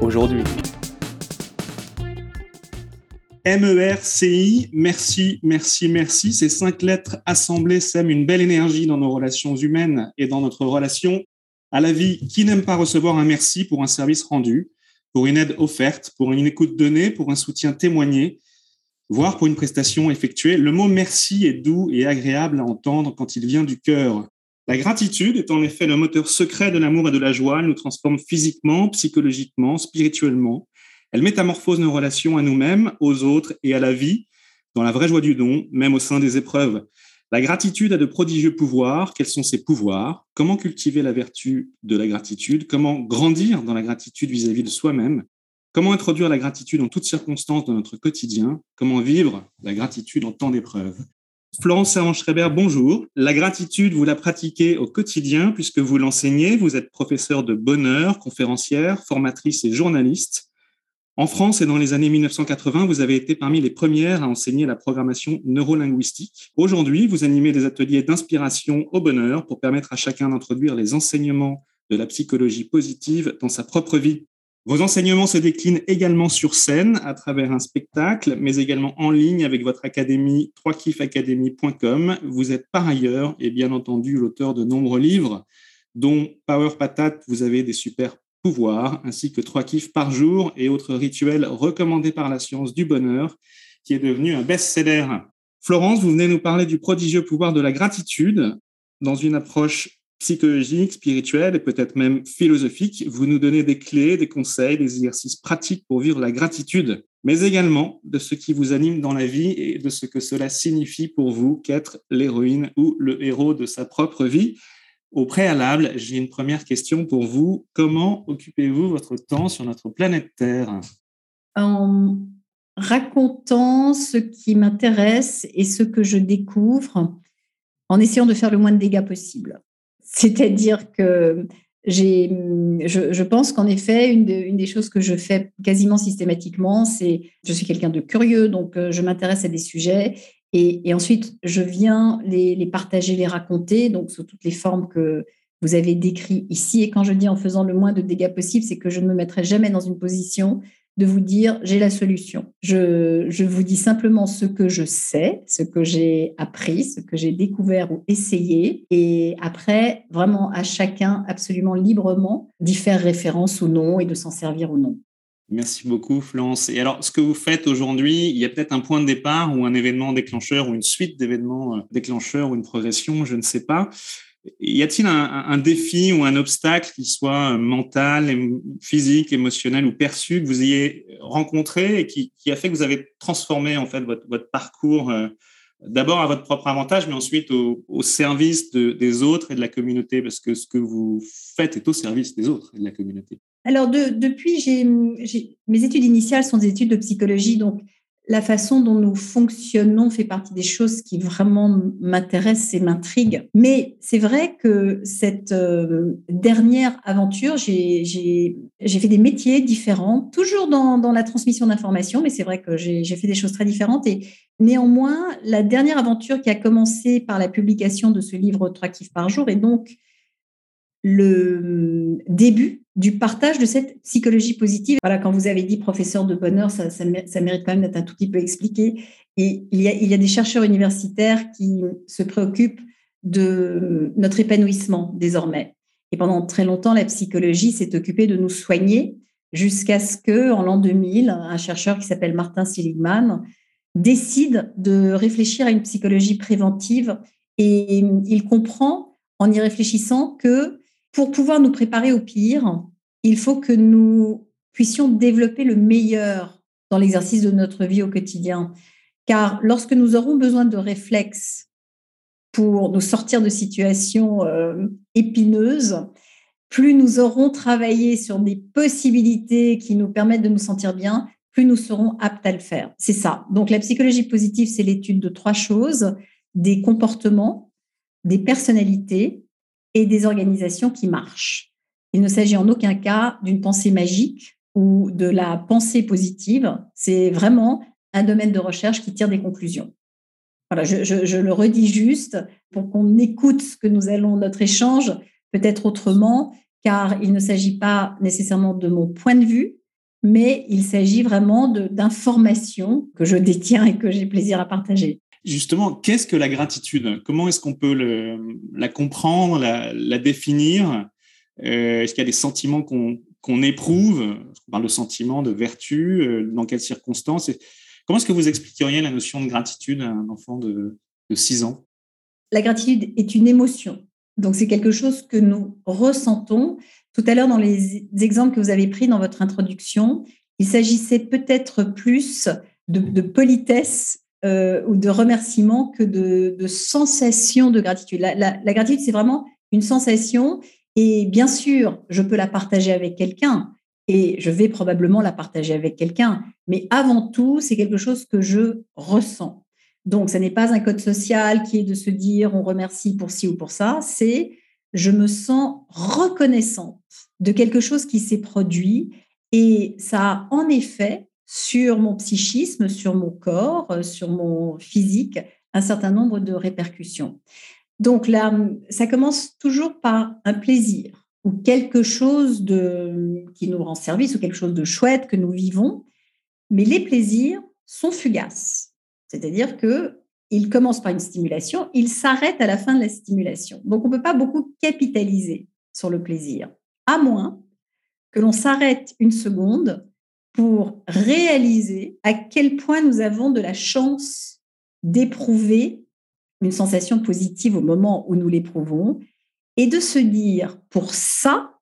aujourd'hui. MERCI, merci, merci, merci. Ces cinq lettres assemblées sèment une belle énergie dans nos relations humaines et dans notre relation à la vie. Qui n'aime pas recevoir un merci pour un service rendu, pour une aide offerte, pour une écoute donnée, pour un soutien témoigné, voire pour une prestation effectuée? Le mot merci est doux et agréable à entendre quand il vient du cœur. La gratitude est en effet le moteur secret de l'amour et de la joie. Elle nous transforme physiquement, psychologiquement, spirituellement. Elle métamorphose nos relations à nous-mêmes, aux autres et à la vie, dans la vraie joie du don, même au sein des épreuves. La gratitude a de prodigieux pouvoirs. Quels sont ses pouvoirs? Comment cultiver la vertu de la gratitude? Comment grandir dans la gratitude vis-à-vis de soi-même? Comment introduire la gratitude en toutes circonstances de notre quotidien? Comment vivre la gratitude en temps d'épreuve? Florence Servan-Schreiber, bonjour. La gratitude, vous la pratiquez au quotidien puisque vous l'enseignez. Vous êtes professeur de bonheur, conférencière, formatrice et journaliste. En France et dans les années 1980, vous avez été parmi les premières à enseigner la programmation neurolinguistique. Aujourd'hui, vous animez des ateliers d'inspiration au bonheur pour permettre à chacun d'introduire les enseignements de la psychologie positive dans sa propre vie. Vos enseignements se déclinent également sur scène à travers un spectacle, mais également en ligne avec votre académie 3kifacademy.com. Vous êtes par ailleurs et bien entendu l'auteur de nombreux livres, dont Power Patate, vous avez des super pouvoirs, ainsi que 3 kiffs par jour et autres rituels recommandés par la science du bonheur, qui est devenu un best-seller. Florence, vous venez nous parler du prodigieux pouvoir de la gratitude dans une approche psychologique, spirituelle et peut-être même philosophique. Vous nous donnez des clés, des conseils, des exercices pratiques pour vivre la gratitude, mais également de ce qui vous anime dans la vie et de ce que cela signifie pour vous qu'être l'héroïne ou le héros de sa propre vie. Au préalable, j'ai une première question pour vous. Comment occupez-vous votre temps sur notre planète Terre? En racontant ce qui m'intéresse et ce que je découvre, en essayant de faire le moins de dégâts possible. C'est-à-dire que je, pense qu'en effet, une, une, des choses que je fais quasiment systématiquement, c'est je suis quelqu'un de curieux, donc euh, je m'intéresse à des sujets et, ensuite je viens les, les, partager, les raconter, donc sous toutes les formes que vous avez décrites ici. Et quand je dis en faisant le moins de dégâts possible, c'est que je ne me mettrai jamais dans une position de vous dire j'ai la solution. Je, je, vous dis simplement ce que je sais, ce que j'ai appris, ce que j'ai découvert ou essayé. Et après, vraiment à chacun absolument librement d'y faire référence ou non et de s'en servir ou non. Merci beaucoup, Florence. Et alors, ce que vous faites aujourd'hui, il y a peut-être un point de départ ou un événement déclencheur ou une suite d'événements euh, déclencheurs ou une progression, je ne sais pas. Y a-t-il un, défi ou un obstacle qui soit mental, physique, émotionnel ou perçu que vous ayez rencontré et qui, a fait que vous avez transformé en fait votre, parcours euh, d'abord à votre propre avantage, mais ensuite au, service des autres et de la communauté, parce que ce que vous faites est au service des autres et de la communauté. Alors depuis, mes études initiales sont des études de psychologie, donc la façon dont nous fonctionnons fait partie des choses qui vraiment m'intéressent et m'intriguent. Mais c'est vrai que cette euh, dernière aventure, j'ai fait des métiers différents, toujours dans, la transmission d'informations, mais c'est vrai que j'ai fait des choses très différentes. Et néanmoins, la dernière aventure qui a commencé par la publication de ce livre Trois kiffs par jour est donc le début du partage de cette psychologie positive. Voilà, quand vous avez dit professeur de bonheur, ça, ça, mérite quand même d'être un tout petit peu expliqué. Et il y, a, il y a des chercheurs universitaires qui se préoccupent de notre épanouissement désormais. Et pendant très longtemps, la psychologie s'est occupée de nous soigner jusqu'à ce que, en l'an 2000, un chercheur qui s'appelle Martin Seligman décide de réfléchir à une psychologie préventive et il comprend en y réfléchissant que pour pouvoir nous préparer au pire, il faut que nous puissions développer le meilleur dans l'exercice de notre vie au quotidien. Car lorsque nous aurons besoin de réflexes pour nous sortir de situations euh, épineuses, plus nous aurons travaillé sur des possibilités qui nous permettent de nous sentir bien, plus nous serons aptes à le faire. C'est ça. Donc la psychologie positive, c'est l'étude de trois choses, des comportements, des personnalités et des organisations qui marchent. Il ne s'agit en aucun cas d'une pensée magique ou de la pensée positive. C'est vraiment un domaine de recherche qui tire des conclusions. Voilà, je, je le redis juste pour qu'on écoute ce que nous allons, notre échange, peut-être autrement, car il ne s'agit pas nécessairement de mon point de vue, mais il s'agit vraiment d'informations que je détiens et que j'ai plaisir à partager. Justement, qu'est-ce que la gratitude? Comment est-ce qu'on peut la comprendre, la, définir? Euh, Est-ce qu'il y a des sentiments qu'on éprouve? On parle de sentiments, de vertu, euh, dans quelles circonstances? Comment est-ce que vous expliqueriez la notion de gratitude à un enfant de, de 6 ans? La gratitude est une émotion. Donc, c'est quelque chose que nous ressentons. Tout à l'heure, dans les exemples que vous avez pris dans votre introduction, il s'agissait peut-être plus de, politesse euh, ou de remerciement que de, de sensation de gratitude. La, la gratitude, c'est vraiment une sensation. Et bien sûr, je peux la partager avec quelqu'un et je vais probablement la partager avec quelqu'un. Mais avant tout, c'est quelque chose que je ressens. Donc, ce n'est pas un code social qui est de se dire on remercie pour ci ou pour ça, c'est je me sens reconnaissante de quelque chose qui s'est produit et ça a en effet sur mon psychisme, sur mon corps, sur mon physique, un certain nombre de répercussions. Donc là, ça commence toujours par un plaisir ou quelque chose de, qui nous rend service ou quelque chose de chouette que nous vivons. Mais les plaisirs sont fugaces. C'est-à-dire que il commence par une stimulation, il s'arrête à la fin de la stimulation. Donc, on ne peut pas beaucoup capitaliser sur le plaisir, à moins que l'on s'arrête une seconde pour réaliser à quel point nous avons de la chance d'éprouver une sensation positive au moment où nous l'éprouvons et de se dire, pour ça,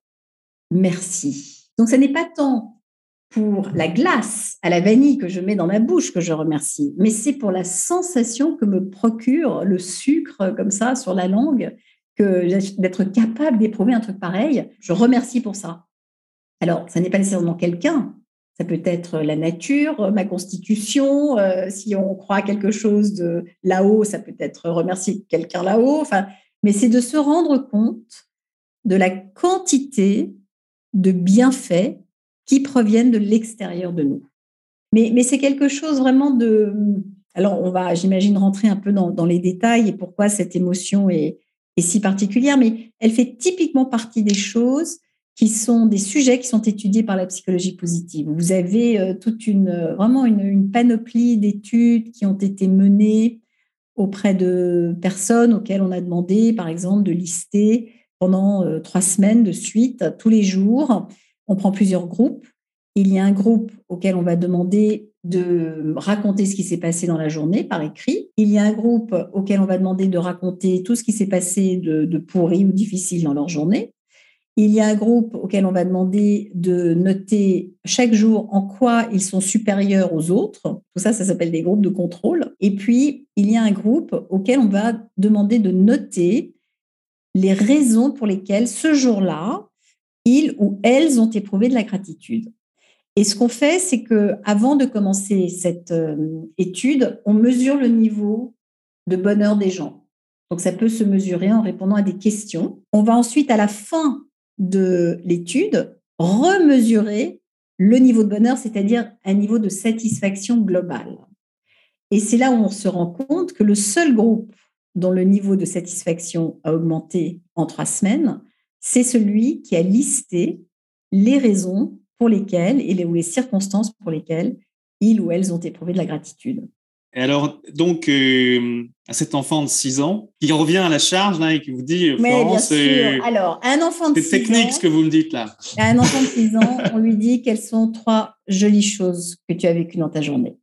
merci. Donc, ce n'est pas tant pour la glace à la vanille que je mets dans ma bouche que je remercie, mais c'est pour la sensation que me procure le sucre comme ça sur la langue, que d'être capable d'éprouver un truc pareil. Je remercie pour ça. Alors, ça n'est pas nécessairement quelqu'un, ça peut être la nature, ma constitution. Euh, si on croit à quelque chose de là-haut, ça peut être remercier quelqu'un là-haut. Enfin, mais c'est de se rendre compte de la quantité de bienfaits qui proviennent de l'extérieur de nous. Mais, mais c'est quelque chose vraiment de... Alors, on va, j'imagine, rentrer un peu dans, les détails et pourquoi cette émotion est, si particulière, mais elle fait typiquement partie des choses qui sont des sujets qui sont étudiés par la psychologie positive. Vous avez euh, toute une, vraiment une, une panoplie d'études qui ont été menées auprès de personnes auxquelles on a demandé, par exemple, de lister pendant euh, trois semaines de suite, tous les jours, on prend plusieurs groupes. Il y a un groupe auquel on va demander de raconter ce qui s'est passé dans la journée par écrit. Il y a un groupe auquel on va demander de raconter tout ce qui s'est passé de, pourri ou difficile dans leur journée. Il y a un groupe auquel on va demander de noter chaque jour en quoi ils sont supérieurs aux autres. Tout ça, ça s'appelle des groupes de contrôle. Et puis, il y a un groupe auquel on va demander de noter les raisons pour lesquelles ce jour-là, ils ou elles ont éprouvé de la gratitude. Et ce qu'on fait, c'est que avant de commencer cette euh, étude, on mesure le niveau de bonheur des gens. Donc ça peut se mesurer en répondant à des questions. On va ensuite, à la fin de l'étude, remesurer le niveau de bonheur, c'est-à-dire un niveau de satisfaction globale. Et c'est là où on se rend compte que le seul groupe dont le niveau de satisfaction a augmenté en trois semaines, c'est celui qui a listé les raisons pour lesquelles et les, les circonstances pour lesquelles ils ou elles ont éprouvé de la gratitude. Et alors, donc, euh, à cet enfant de 6 ans, qui revient à la charge là, et qui vous dit, Mais bien sûr. Alors, un enfant de 6 ans. C'est technique ce que vous me dites là. À un enfant de 6 ans, on lui dit quelles sont trois jolies choses que tu as vécues dans ta journée.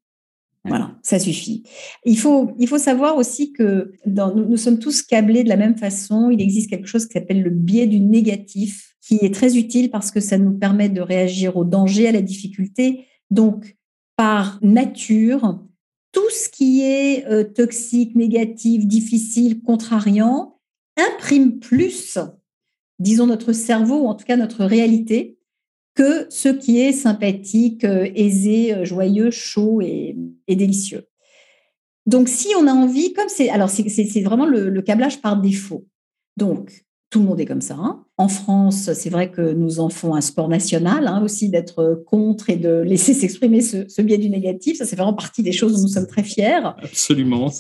Voilà, ça suffit. Il faut, il faut savoir aussi que dans, nous, nous, sommes tous câblés de la même façon. Il existe quelque chose qui s'appelle le biais du négatif, qui est très utile parce que ça nous permet de réagir au danger, à la difficulté. Donc, par nature, tout ce qui est euh, toxique, négatif, difficile, contrariant, imprime plus disons notre cerveau, ou en tout cas notre réalité, que ce qui est sympathique, euh, aisé, euh, joyeux, chaud et, délicieux. Donc, si on a envie, comme c'est, alors c'est vraiment le, câblage par défaut. Donc, tout le monde est comme ça. Hein. En France, c'est vrai que nous en faisons un sport national hein, aussi d'être contre et de laisser s'exprimer ce, biais du négatif. Ça, c'est vraiment partie des choses dont nous sommes très fiers. Absolument.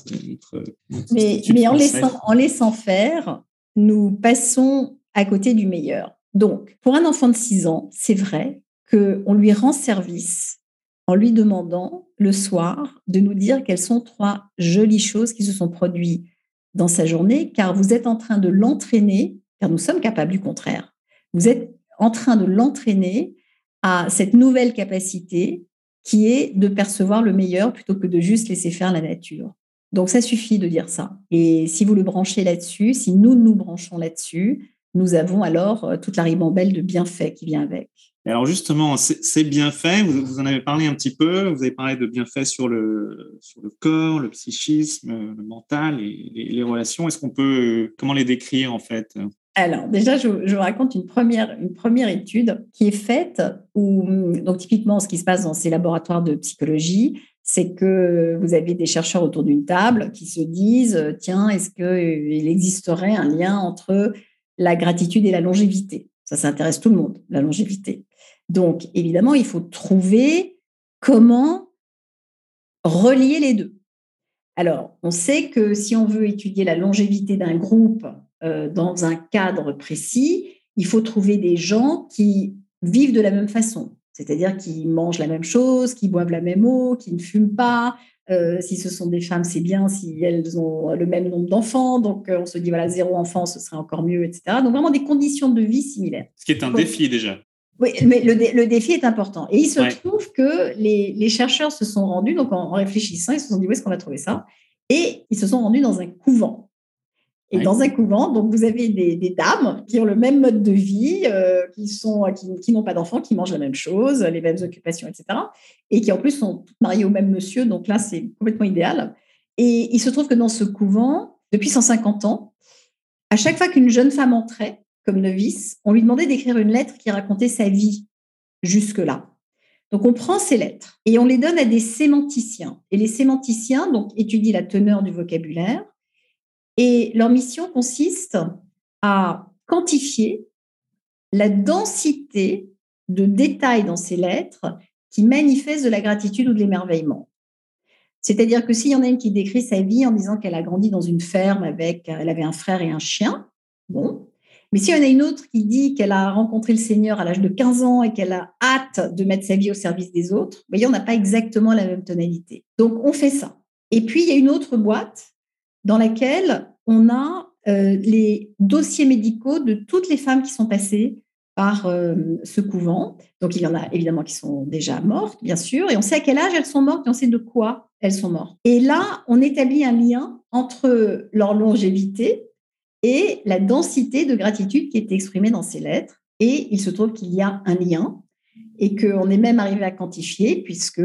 mais, mais en, laissant, en laissant faire, nous passons à côté du meilleur. Donc, pour un enfant de 6 ans, c'est vrai qu'on lui rend service en lui demandant le soir de nous dire quelles sont trois jolies choses qui se sont produites dans sa journée, car vous êtes en train de l'entraîner, car nous sommes capables du contraire, vous êtes en train de l'entraîner à cette nouvelle capacité qui est de percevoir le meilleur plutôt que de juste laisser faire la nature. Donc ça suffit de dire ça. Et si vous le branchez là-dessus, si nous nous branchons là-dessus, nous avons alors euh, toute la ribambelle de bienfaits qui vient avec. Alors justement, ces bienfaits, vous, en avez parlé un petit peu, vous avez parlé de bienfaits sur le, sur le corps, le psychisme, le mental et les, relations. Est-ce qu'on peut, comment les décrire en fait? Alors, déjà, je, vous raconte une première, une première étude qui est faite où, donc typiquement, ce qui se passe dans ces laboratoires de psychologie, c'est que vous avez des chercheurs autour d'une table qui se disent, tiens, est-ce qu'il existerait un lien entre la gratitude et la longévité? Ça, ça intéresse tout le monde, la longévité. Donc, évidemment, il faut trouver comment relier les deux. Alors, on sait que si on veut étudier la longévité d'un groupe euh, dans un cadre précis, il faut trouver des gens qui vivent de la même façon, c'est-à-dire qui mangent la même chose, qui boivent la même eau, qui ne fument pas, euh, si ce sont des femmes, c'est bien. Si elles ont le même nombre d'enfants, donc euh, on se dit voilà zéro enfant, ce serait encore mieux, etc. Donc vraiment des conditions de vie similaires. Ce qui est un défi déjà. Oui, mais le, défi est important. Et il se trouve que les, chercheurs se sont rendus, donc en, réfléchissant, ils se sont dit où est-ce qu'on a trouvé ça? Et ils se sont rendus dans un couvent. Et dans un couvent, donc vous avez des, dames qui ont le même mode de vie, euh, qui sont qui, n'ont pas d'enfants, qui mangent la même chose, les mêmes occupations, etc. Et qui en plus sont mariées au même monsieur. Donc là, c'est complètement idéal. Et il se trouve que dans ce couvent, depuis 150 ans, à chaque fois qu'une jeune femme entrait comme novice, on lui demandait d'écrire une lettre qui racontait sa vie jusque-là. Donc on prend ces lettres et on les donne à des sémanticiens. Et les sémanticiens donc étudient la teneur du vocabulaire et leur mission consiste à quantifier la densité de détails dans ces lettres qui manifestent de la gratitude ou de l'émerveillement. C'est-à-dire que s'il y en a une qui décrit sa vie en disant qu'elle a grandi dans une ferme avec, elle avait un frère et un chien, bon. Mais s'il y en a une autre qui dit qu'elle a rencontré le Seigneur à l'âge de 15 ans et qu'elle a hâte de mettre sa vie au service des autres, vous voyez, on n'a pas exactement la même tonalité. Donc, on fait ça. Et puis, il y a une autre boîte dans laquelle on a euh, les dossiers médicaux de toutes les femmes qui sont passées par euh, ce couvent. Donc, il y en a évidemment qui sont déjà mortes, bien sûr, et on sait à quel âge elles sont mortes et on sait de quoi elles sont mortes. Et là, on établit un lien entre leur longévité et la densité de gratitude qui est exprimée dans ces lettres. Et il se trouve qu'il y a un lien et qu'on est même arrivé à quantifier puisque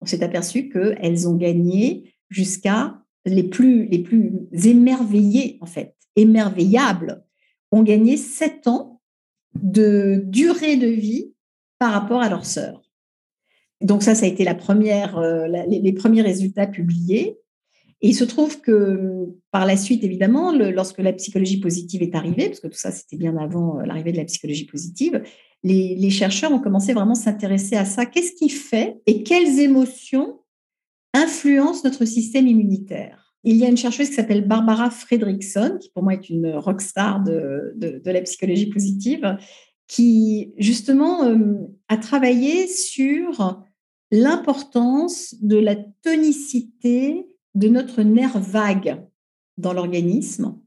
on s'est aperçu qu'elles ont gagné jusqu'à les plus, les plus émerveillés, en fait, émerveillables, ont gagné sept ans de durée de vie par rapport à leurs sœurs. Donc ça, ça a été la première, euh, les, premiers résultats publiés. Et il se trouve que par la suite, évidemment, lorsque la psychologie positive est arrivée, parce que tout ça, c'était bien avant euh, l'arrivée de la psychologie positive, les, les chercheurs ont commencé vraiment à s'intéresser à ça. Qu'est-ce qui fait et quelles émotions influence notre système immunitaire. Il y a une chercheuse qui s'appelle Barbara Fredrickson, qui pour moi est une rockstar de, de, de la psychologie positive, qui justement euh, a travaillé sur l'importance de la tonicité de notre nerf vague dans l'organisme.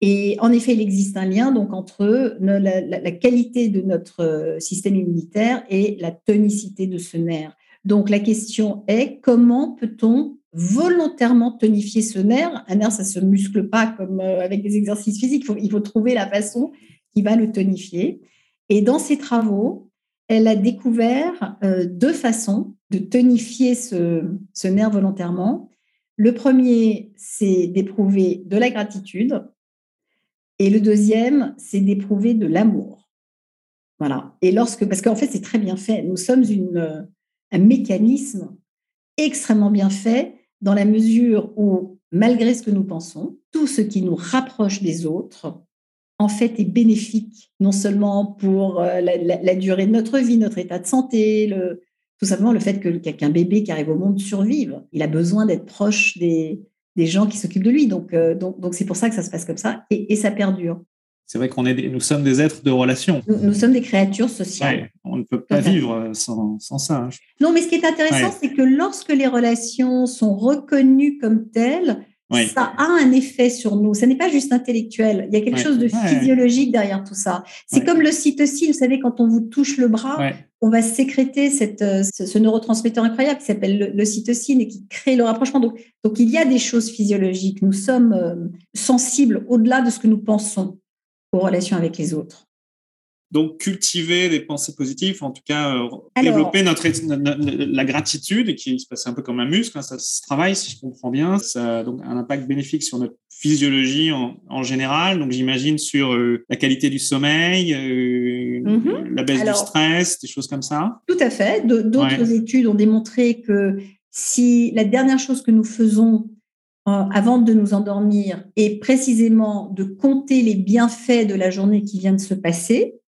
Et en effet, il existe un lien donc entre la, la, qualité de notre système immunitaire et la tonicité de ce nerf. Donc la question est comment peut-on volontairement tonifier ce nerf? Un nerf, ça se muscle pas comme euh, avec des exercices physiques. Il faut, trouver la façon qui va le tonifier. Et dans ses travaux, elle a découvert euh, deux façons de tonifier ce, ce nerf volontairement. Le premier, c'est d'éprouver de la gratitude. Et le deuxième, c'est d'éprouver de l'amour. Voilà. Et lorsque, parce qu'en fait, c'est très bien fait. Nous sommes une, un mécanisme extrêmement bien fait dans la mesure où, malgré ce que nous pensons, tout ce qui nous rapproche des autres, en fait, est bénéfique, non seulement pour euh, la, durée de notre vie, notre état de santé, le, tout simplement le fait que qu'un bébé qui arrive au monde survive. Il a besoin d'être proche des, gens qui s'occupent de lui. Donc, euh, donc, c'est pour ça que ça se passe comme ça et ça perdure. C'est vrai qu'on est, nous sommes des êtres de relation. Nous, sommes des créatures sociales. on ne peut pas vivre sans, sans ça. Hein. Non, mais ce qui est intéressant, c'est que lorsque les relations sont reconnues comme telles, ça a un effet sur nous. Ce n'est pas juste intellectuel. Il y a quelque chose de physiologique derrière tout ça. C'est comme le cytocine. Vous savez, quand on vous touche le bras, on va sécréter cette, euh, ce, neurotransmetteur incroyable qui s'appelle le, cytocine et qui crée le rapprochement. Donc, donc, il y a des choses physiologiques. Nous sommes euh, sensibles au-delà de ce que nous pensons aux relations avec les autres. Donc, cultiver des pensées positives, en tout cas, euh, développer notre, la gratitude, qui se passe un peu comme un muscle, hein, ça se travaille, si je comprends bien. Ça a donc un impact bénéfique sur notre physiologie en, général. Donc, j'imagine sur euh, la qualité du sommeil, euh, mhm. la baisse du stress, des choses comme ça. Tout à fait. D'autres études ont démontré que si la dernière chose que nous faisons avant de nous endormir est précisément de compter les bienfaits de la journée qui vient de se passer,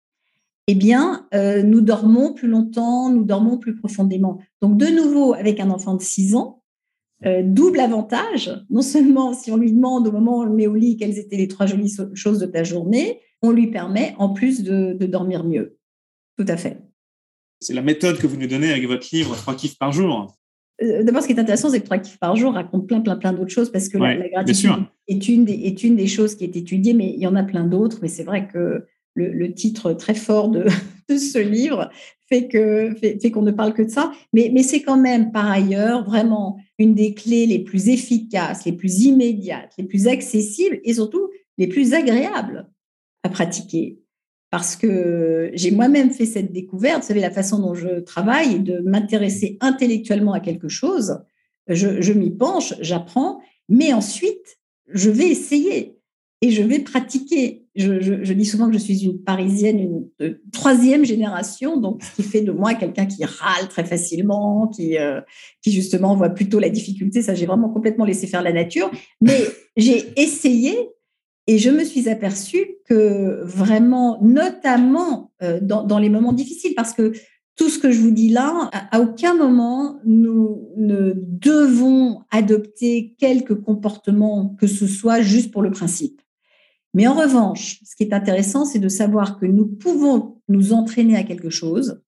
eh bien, euh, nous dormons plus longtemps, nous dormons plus profondément. Donc, de nouveau, avec un enfant de 6 ans, euh, double avantage. Non seulement si on lui demande au moment où on le met au lit quelles étaient les trois jolies choses de ta journée, on lui permet en plus de, dormir mieux. Tout à fait. C'est la méthode que vous nous donnez avec votre livre Trois kiffs par jour. Euh, d'abord, ce qui est intéressant, c'est que trois kiffs par jour raconte plein, plein, plein d'autres choses parce que la, gratitude est une, des, est une des choses qui est étudiée, mais il y en a plein d'autres. Mais c'est vrai que le, titre très fort de, ce livre fait que fait, qu'on ne parle que de ça. Mais, mais c'est quand même par ailleurs vraiment une des clés les plus efficaces, les plus immédiates, les plus accessibles et surtout les plus agréables à pratiquer. Parce que j'ai moi-même fait cette découverte, vous savez, la façon dont je travaille, de m'intéresser intellectuellement à quelque chose, je, je m'y penche, j'apprends, mais ensuite, je vais essayer et je vais pratiquer. Je, dis souvent que je suis une Parisienne, une, troisième génération, donc ce qui fait de moi quelqu'un qui râle très facilement, qui, euh, qui justement voit plutôt la difficulté. Ça, j'ai vraiment complètement laissé faire la nature. Mais j'ai essayé et je me suis aperçue que vraiment, notamment euh, dans, les moments difficiles, parce que tout ce que je vous dis là, à aucun moment nous ne devons adopter quelque comportement que ce soit juste pour le principe. Mais en revanche, ce qui est intéressant, c'est de savoir que nous pouvons nous entraîner à quelque chose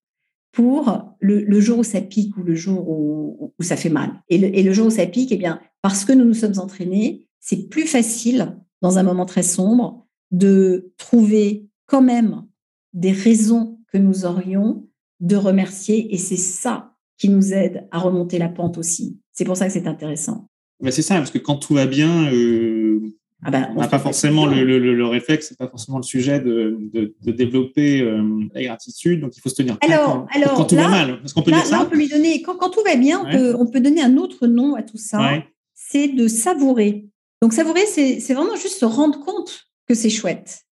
pour le, jour où ça pique ou le jour où, ça fait mal. Et le, jour où ça pique, eh bien, parce que nous nous sommes entraînés, c'est plus facile, dans un moment très sombre, de trouver quand même des raisons que nous aurions de remercier. Et c'est ça qui nous aide à remonter la pente aussi. C'est pour ça que c'est intéressant. c'est ça, parce que quand tout va bien, euh, ah ben, on n'a pas forcément le, le, le, réflexe, c'est pas forcément le sujet de, de, développer euh, la gratitude, donc il faut se tenir alors, quand, alors, tout va mal. Est-ce qu'on peut dire ça on peut lui donner, quand, quand tout va bien, on, peut, on, peut, donner un autre nom à tout ça. C'est de savourer. Donc savourer, c'est vraiment juste se rendre compte que c'est chouette.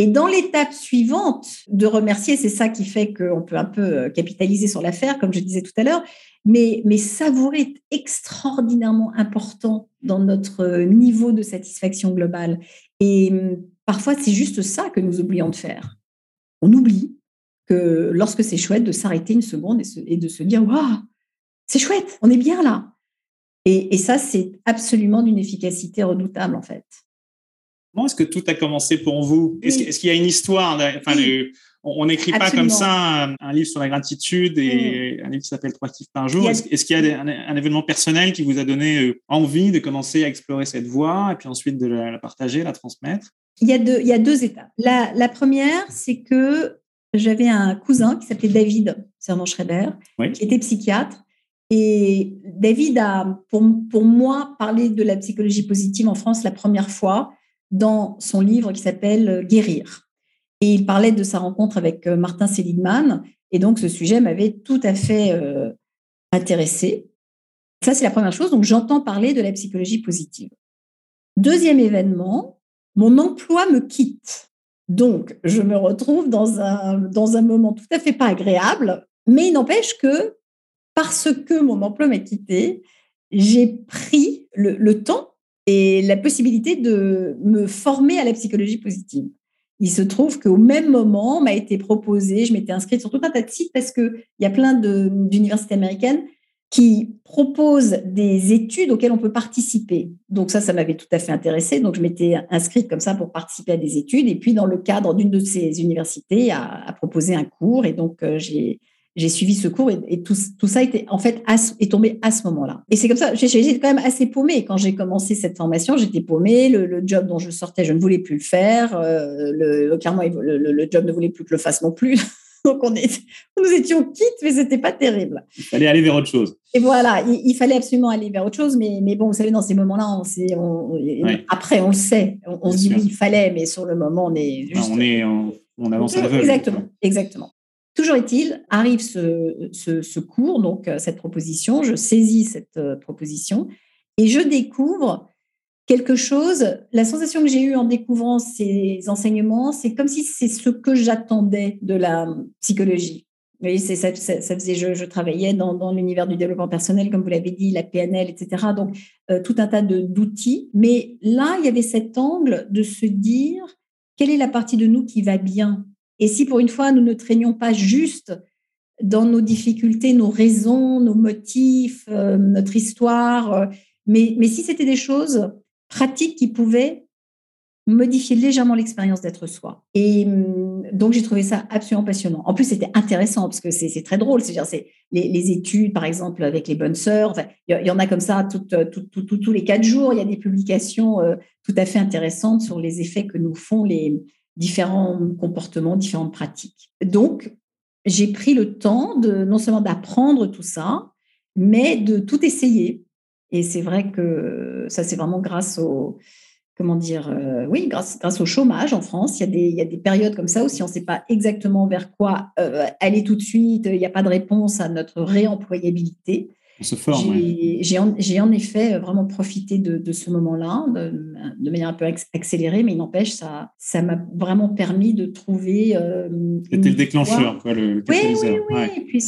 Et dans l'étape suivante de remercier, c'est ça qui fait qu'on peut un peu euh, capitaliser sur l'affaire, comme je disais tout à l'heure, mais, savourer est extraordinairement important dans notre niveau de satisfaction globale. Et hum, parfois, c'est juste ça que nous oublions de faire. On oublie que lorsque c'est chouette, de s'arrêter une seconde et, de se dire Waouh, c'est chouette, on est bien là. Et, et ça, c'est absolument d'une efficacité redoutable, en fait. Comment est-ce que tout a commencé pour vous? Est-ce qu'il y a une histoire enfin, on n'écrit pas comme ça un, livre sur la gratitude et mm. un livre qui s'appelle Trois kiffs par jour. Est-ce qu'il y a un, événement personnel qui vous a donné euh, envie de commencer à explorer cette voie et puis ensuite de la, partager, la transmettre? Il y, a deux, il y a deux étapes. La, première, c'est que j'avais un cousin qui s'appelait David Servan Schreiber, qui était psychiatre. Et David a, pour, pour moi, parlé de la psychologie positive en France la première fois dans son livre qui s'appelle Guérir. Et il parlait de sa rencontre avec euh, Martin Seligman. Et donc, ce sujet m'avait tout à fait euh, intéressé. Ça, c'est la première chose. Donc, j'entends parler de la psychologie positive. Deuxième événement, mon emploi me quitte. Donc, je me retrouve dans un, dans un moment tout à fait pas agréable, mais il n'empêche que parce que mon emploi m'a quitté, j'ai pris le, temps et la possibilité de me former à la psychologie positive. Il se trouve qu'au même moment m'a été proposé, je m'étais inscrite sur tout un tas de sites parce qu'il y a plein d'universités américaines qui proposent des études auxquelles on peut participer. Donc ça, ça m'avait tout à fait intéressé. Donc je m'étais inscrite comme ça pour participer à des études. Et puis dans le cadre d'une de ces universités, a, proposé un cours. Et donc euh, j'ai j'ai suivi ce cours et, tout, tout, ça était en fait est tombé à ce moment-là. Et c'est comme ça, j'étais quand même assez paumée quand j'ai commencé cette formation. J'étais paumée, le, job dont je sortais, je ne voulais plus le faire. Euh, le, clairement, le, job ne voulait plus que je le fasse non plus. Donc on, est, nous étions quittes, mais c'était pas terrible. Il fallait aller vers autre chose. Et voilà, il, fallait absolument aller vers autre chose, mais, mais bon, vous savez, dans ces moments-là, on, après on le sait, on, se dit oui, il fallait, mais sur le moment, on est juste... on est, on, avance à. Exactement, exactement. Toujours est-il, arrive ce, cours, donc euh, cette proposition, je saisis cette euh, proposition et je découvre quelque chose. La sensation que j'ai eue en découvrant ces enseignements, c'est comme si c'est ce que j'attendais de la psychologie. Vous voyez, ça, ça, faisait, je, travaillais dans, l'univers du développement personnel, comme vous l'avez dit, la PNL, etc. Donc, euh, tout un tas d'outils. Mais là, il y avait cet angle de se dire, quelle est la partie de nous qui va bien? Et si pour une fois, nous ne traînions pas juste dans nos difficultés, nos raisons, nos motifs, euh, notre histoire, euh, mais, mais si c'était des choses pratiques qui pouvaient modifier légèrement l'expérience d'être soi. Et hum, donc, j'ai trouvé ça absolument passionnant. En plus, c'était intéressant parce que c'est très drôle. C'est-à-dire, c'est les, les, études, par exemple, avec les bonnes sœurs. Il y, en a comme ça tous les quatre jours. Il y a des publications euh, tout à fait intéressantes sur les effets que nous font les, différents comportements, différentes pratiques. Donc, j'ai pris le temps de non seulement d'apprendre tout ça, mais de tout essayer. Et c'est vrai que ça, c'est vraiment grâce au, comment dire, euh, oui, grâce, grâce au chômage en France. Il y, a des, il y a des périodes comme ça où si on ne sait pas exactement vers quoi euh, aller tout de suite, il n'y a pas de réponse à notre réemployabilité. J'ai en, effet euh, vraiment profité de, ce moment-là de, manière un peu accélérée, mais il n'empêche, ça ça m'a vraiment permis de trouver. Euh, C'était le déclencheur, quoi, le Oui, oui, oui. Et puis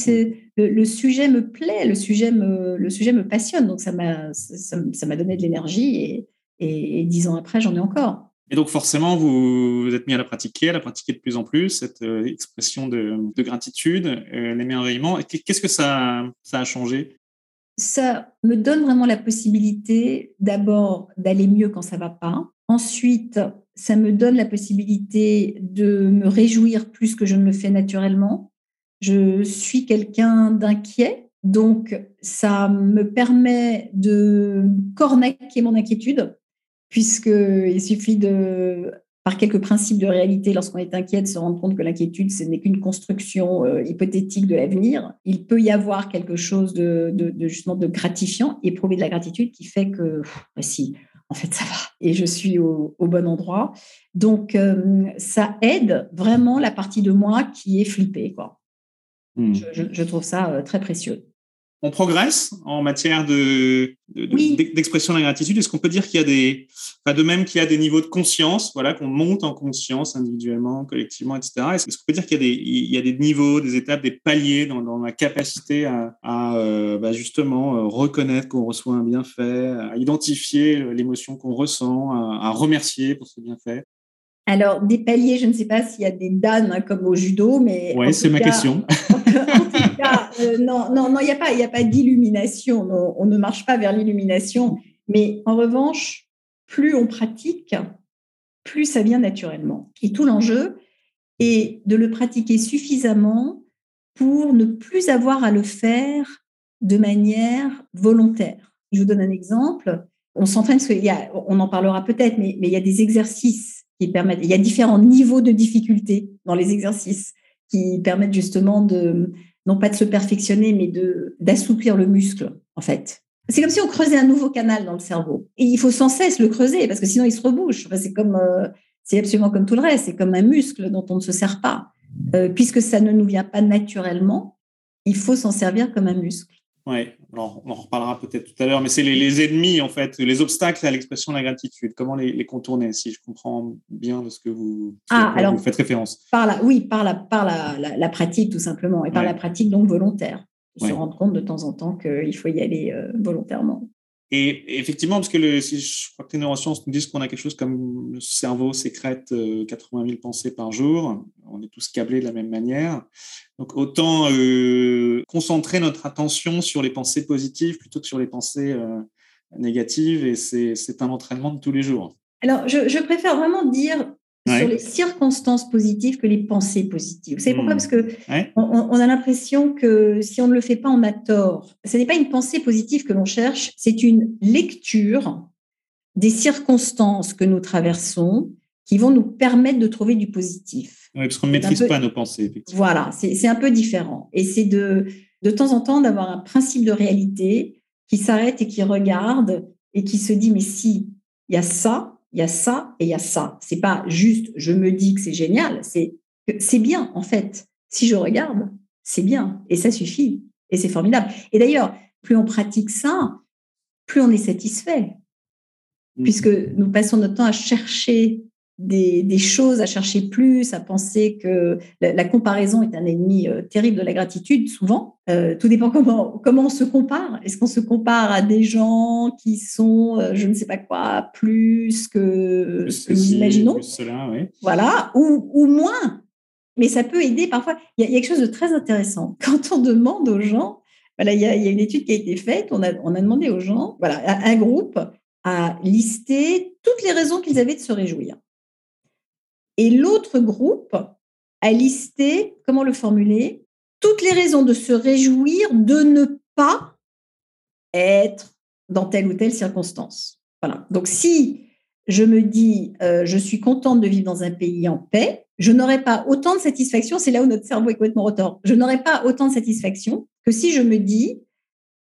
le, le, sujet me plaît, le sujet me, le sujet me passionne, donc ça m'a ça, m'a donné de l'énergie et, et, dix ans après, j'en ai encore. Et donc forcément, vous, vous êtes mis à la pratiquer, à la pratiquer de plus en plus, cette euh, expression de, de gratitude, l'émerveillement. Qu'est-ce que ça, ça a changé? Ça me donne vraiment la possibilité d'abord d'aller mieux quand ça va pas. Ensuite, ça me donne la possibilité de me réjouir plus que je ne le fais naturellement. Je suis quelqu'un d'inquiet, donc ça me permet de cornaquer mon inquiétude, puisqu'il suffit de par quelques principes de réalité, lorsqu'on est inquiet, de se rendre compte que l'inquiétude, ce n'est qu'une construction euh, hypothétique de l'avenir. Il peut y avoir quelque chose de, justement de gratifiant, éprouver de la gratitude qui fait que, bah si, en fait, ça va et je suis au, bon endroit. Donc, euh, ça aide vraiment la partie de moi qui est flippée. Quoi. Hmm. je, trouve ça euh, très précieux on progresse en matière de, d'expression de, la gratitude. Est-ce qu'on peut dire qu'il y a des, enfin de même qu'il y a des niveaux de conscience, voilà, qu'on monte en conscience individuellement, collectivement, etc. Est-ce qu'on peut dire qu'il y a des, il y a des niveaux, des étapes, des paliers dans, dans la capacité à, à euh, bah justement euh, reconnaître qu'on reçoit un bienfait, à identifier l'émotion qu'on ressent, à, remercier pour ce bienfait? Alors, des paliers, je ne sais pas s'il y a des dames hein, comme au judo, mais. Oui, c'est ma question. Euh, non, non, non, il n'y a pas, il a pas d'illumination. On, ne marche pas vers l'illumination. Mais en revanche, plus on pratique, plus ça vient naturellement. Et tout l'enjeu est de le pratiquer suffisamment pour ne plus avoir à le faire de manière volontaire. Je vous donne un exemple. On s'entraîne, on en parlera peut-être, mais, mais il y a des exercices qui permettent, il y a différents niveaux de difficulté dans les exercices qui permettent justement de, pas de se perfectionner, mais d'assouplir le muscle, en fait. C'est comme si on creusait un nouveau canal dans le cerveau. Et il faut sans cesse le creuser, parce que sinon il se rebouche. c'est comme, euh, c'est absolument comme tout le reste. C'est comme un muscle dont on ne se sert pas. Euh, puisque ça ne nous vient pas naturellement, il faut s'en servir comme un muscle. Ouais, Alors, on en reparlera peut-être tout à l'heure, mais c'est les, ennemis, en fait, les obstacles à l'expression de la gratitude. Comment les, contourner, si je comprends bien de ce que vous, ah, alors, vous faites référence par la, Oui, par, la, par la, pratique, tout simplement, et par la pratique donc volontaire. Se rendre compte de temps en temps qu'il faut y aller euh, volontairement. Et effectivement, parce que si je crois que les neurosciences nous disent qu'on a quelque chose comme le cerveau sécrète 80 euh, 000 pensées par jour, on est tous câblés de la même manière. Donc autant euh, concentrer notre attention sur les pensées positives plutôt que sur les pensées euh, négatives, et c'est un entraînement de tous les jours. Alors, je préfère vraiment dire sur les circonstances positives que les pensées positives. Vous savez pourquoi? Hmm. Parce que on, a l'impression que si on ne le fait pas, on a tort. Ce n'est pas une pensée positive que l'on cherche, c'est une lecture des circonstances que nous traversons qui vont nous permettre de trouver du positif. Oui, parce qu'on ne maîtrise pas nos pensées. Voilà, c'est un peu différent. Et c'est de, de temps en temps d'avoir un principe de réalité qui s'arrête et qui regarde et qui se dit, mais si, il y a ça, il y a ça et il y a ça. C'est pas juste je me dis que c'est génial, c'est c'est bien en fait. Si je regarde, c'est bien et ça suffit et c'est formidable. Et d'ailleurs, plus on pratique ça, plus on est satisfait, mmh. puisque nous passons notre temps à chercher des, choses, à chercher plus, à penser que la, comparaison est un ennemi euh, terrible de la gratitude, souvent. Euh, tout dépend comment, comment on se compare. Est-ce qu'on se compare à des gens qui sont, euh, je ne sais pas quoi, plus que ce que nous imaginons? Voilà, ou, ou, moins. Mais ça peut aider parfois. Il y, a, quelque chose de très intéressant. Quand on demande aux gens, voilà, il y a, il y a une étude qui a été faite, on a, on a demandé aux gens, voilà, un groupe à lister toutes les raisons qu'ils avaient de se réjouir. Et l'autre groupe a listé, comment le formuler, toutes les raisons de se réjouir de ne pas être dans telle ou telle circonstance. Voilà. Donc si je me dis, euh, je suis contente de vivre dans un pays en paix, je n'aurai pas autant de satisfaction, c'est là où notre cerveau est complètement retort, je n'aurai pas autant de satisfaction que si je me dis,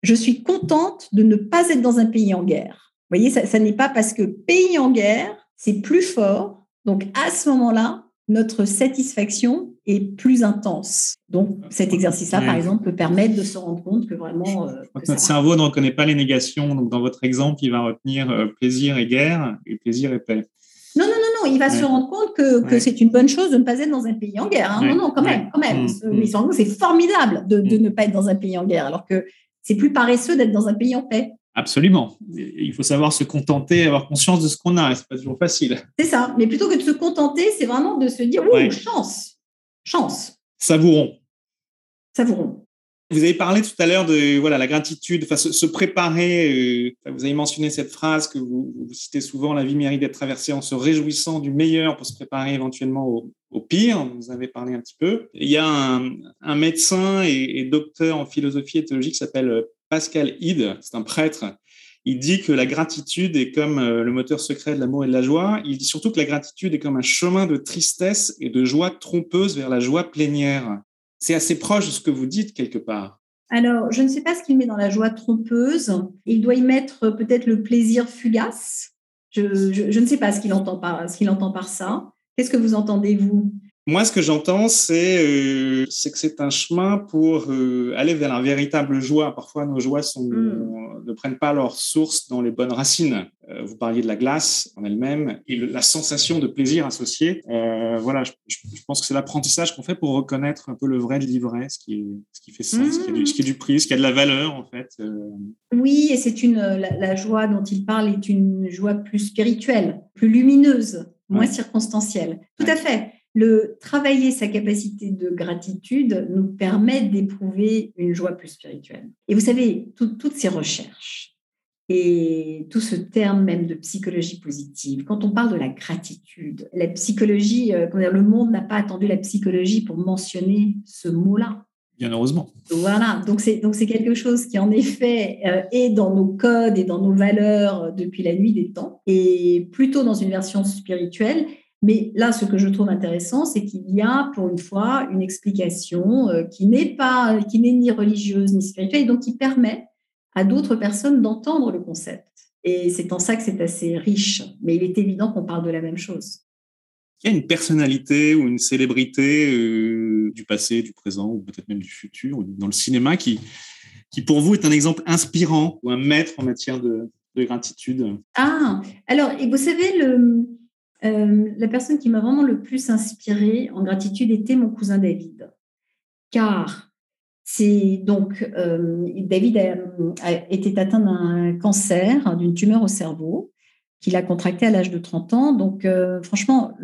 je suis contente de ne pas être dans un pays en guerre. Vous voyez, ça, ça n'est pas parce que pays en guerre, c'est plus fort donc, à ce moment-là, notre satisfaction est plus intense. Donc, cet exercice-là, par exemple, peut permettre de se rendre compte que vraiment. Euh, notre cerveau ne reconnaît pas les négations. Donc, dans votre exemple, il va retenir euh, plaisir et guerre et plaisir et paix. Non, non, non, non. Il va se rendre compte que, c'est une bonne chose de ne pas être dans un pays en guerre. Hein. Non, non, quand même, quand même. Mmh, mmh. C'est formidable de, de, mmh. ne pas être dans un pays en guerre, alors que c'est plus paresseux d'être dans un pays en paix. Absolument. Il faut savoir se contenter, avoir conscience de ce qu'on a. C'est pas toujours facile. C'est ça. Mais plutôt que de se contenter, c'est vraiment de se dire, ouh, chance, chance. Savourons. Savourons. Vous avez parlé tout à l'heure de voilà la gratitude, enfin se, préparer. Euh, vous avez mentionné cette phrase que vous, citez souvent la vie mérite d'être traversée en se réjouissant du meilleur pour se préparer éventuellement au, pire. Vous avez parlé un petit peu. Il y a un, médecin et, et, docteur en philosophie et théologie qui s'appelle Pascal Hyde, c'est un prêtre, il dit que la gratitude est comme euh, le moteur secret de l'amour et de la joie. Il dit surtout que la gratitude est comme un chemin de tristesse et de joie trompeuse vers la joie plénière. C'est assez proche de ce que vous dites quelque part. Alors, je ne sais pas ce qu'il met dans la joie trompeuse. Il doit y mettre peut-être le plaisir fugace. Je, ne sais pas ce qu'il entend par, ce qu'il entend par ça. Qu'est-ce que vous entendez, vous? Moi, ce que j'entends, c'est euh, que c'est un chemin pour euh, aller vers la véritable joie. Parfois, nos joies sont, hmm. ne prennent pas leur source dans les bonnes racines. Euh, vous parliez de la glace en elle-même et la sensation de plaisir associée. Voilà, je, pense que c'est l'apprentissage qu'on fait pour reconnaître un peu le vrai du l'ivraie, ce qui, ce qui fait sens, ce, qui a du, ce qui est du prix, ce qui a de la valeur, en fait. Oui, et c'est une la, joie dont il parle est une joie plus spirituelle, plus lumineuse, moins circonstancielle. Tout à fait le travailler sa capacité de gratitude nous permet d'éprouver une joie plus spirituelle. Et vous savez, toutes ces recherches et tout ce terme même de psychologie positive, quand on parle de la gratitude, la psychologie, euh, le monde n'a pas attendu la psychologie pour mentionner ce mot-là. Bien heureusement. Voilà, donc c'est donc c'est quelque chose qui en effet euh, est dans nos codes et dans nos valeurs depuis la nuit des temps, et plutôt dans une version spirituelle. Mais là, ce que je trouve intéressant, c'est qu'il y a pour une fois une explication euh, qui n'est pas, qui n'est ni religieuse ni spirituelle, et donc qui permet à d'autres personnes d'entendre le concept. Et c'est en ça que c'est assez riche. Mais il est évident qu'on parle de la même chose. Il y a une personnalité ou une célébrité euh, du passé, du présent, ou peut-être même du futur, dans le cinéma qui, qui pour vous est un exemple inspirant ou un maître en matière de, gratitude? Ah, alors, et vous savez, le, euh, la personne qui m'a vraiment le plus inspirée en gratitude était mon cousin David. Car c'est donc, euh, David a, été atteint d'un cancer, d'une tumeur au cerveau, qu'il a contracté à l'âge de 30 ans. Donc, euh, franchement,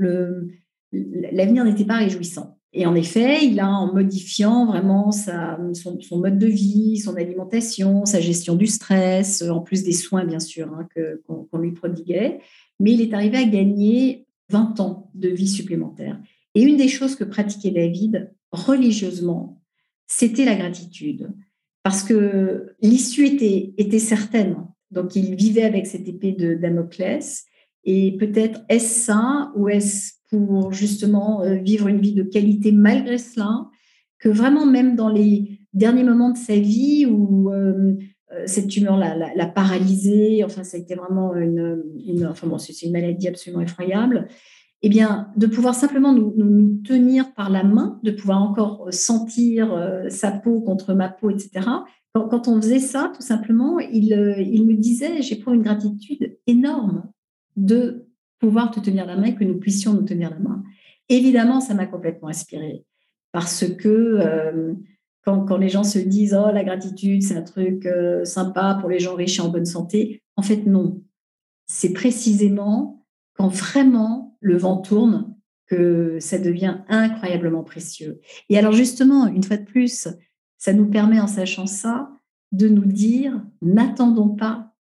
l'avenir n'était pas réjouissant. Et en effet, il a, en modifiant vraiment son, mode de vie, son alimentation, sa gestion du stress, en plus des soins, bien sûr, hein, qu'on lui prodiguait, mais il est arrivé à gagner 20 ans de vie supplémentaire. Et une des choses que pratiquait David religieusement, c'était la gratitude. Parce que l'issue était, était certaine. Donc, il vivait avec cette épée de Damoclès. Et peut-être est-ce ça ou est-ce justement euh, vivre une vie de qualité malgré cela, que vraiment même dans les derniers moments de sa vie où euh, euh, cette tumeur l'a paralysé, enfin ça a été vraiment une, enfin bon, c'est une maladie absolument effroyable, eh bien de pouvoir simplement nous, tenir par la main, de pouvoir encore sentir sa peau contre ma peau, etc. Quand, on faisait ça, tout simplement, il, il me disait, j'ai pour une gratitude énorme de pouvoir te tenir la main et que nous puissions nous tenir la main. Évidemment, ça m'a complètement inspirée parce que euh, quand, quand, les gens se disent oh la gratitude c'est un truc euh, sympa pour les gens riches et en bonne santé, en fait non. C'est précisément quand vraiment le vent tourne que ça devient incroyablement précieux. Et alors justement, une fois de plus, ça nous permet en sachant ça de nous dire n'attendons pas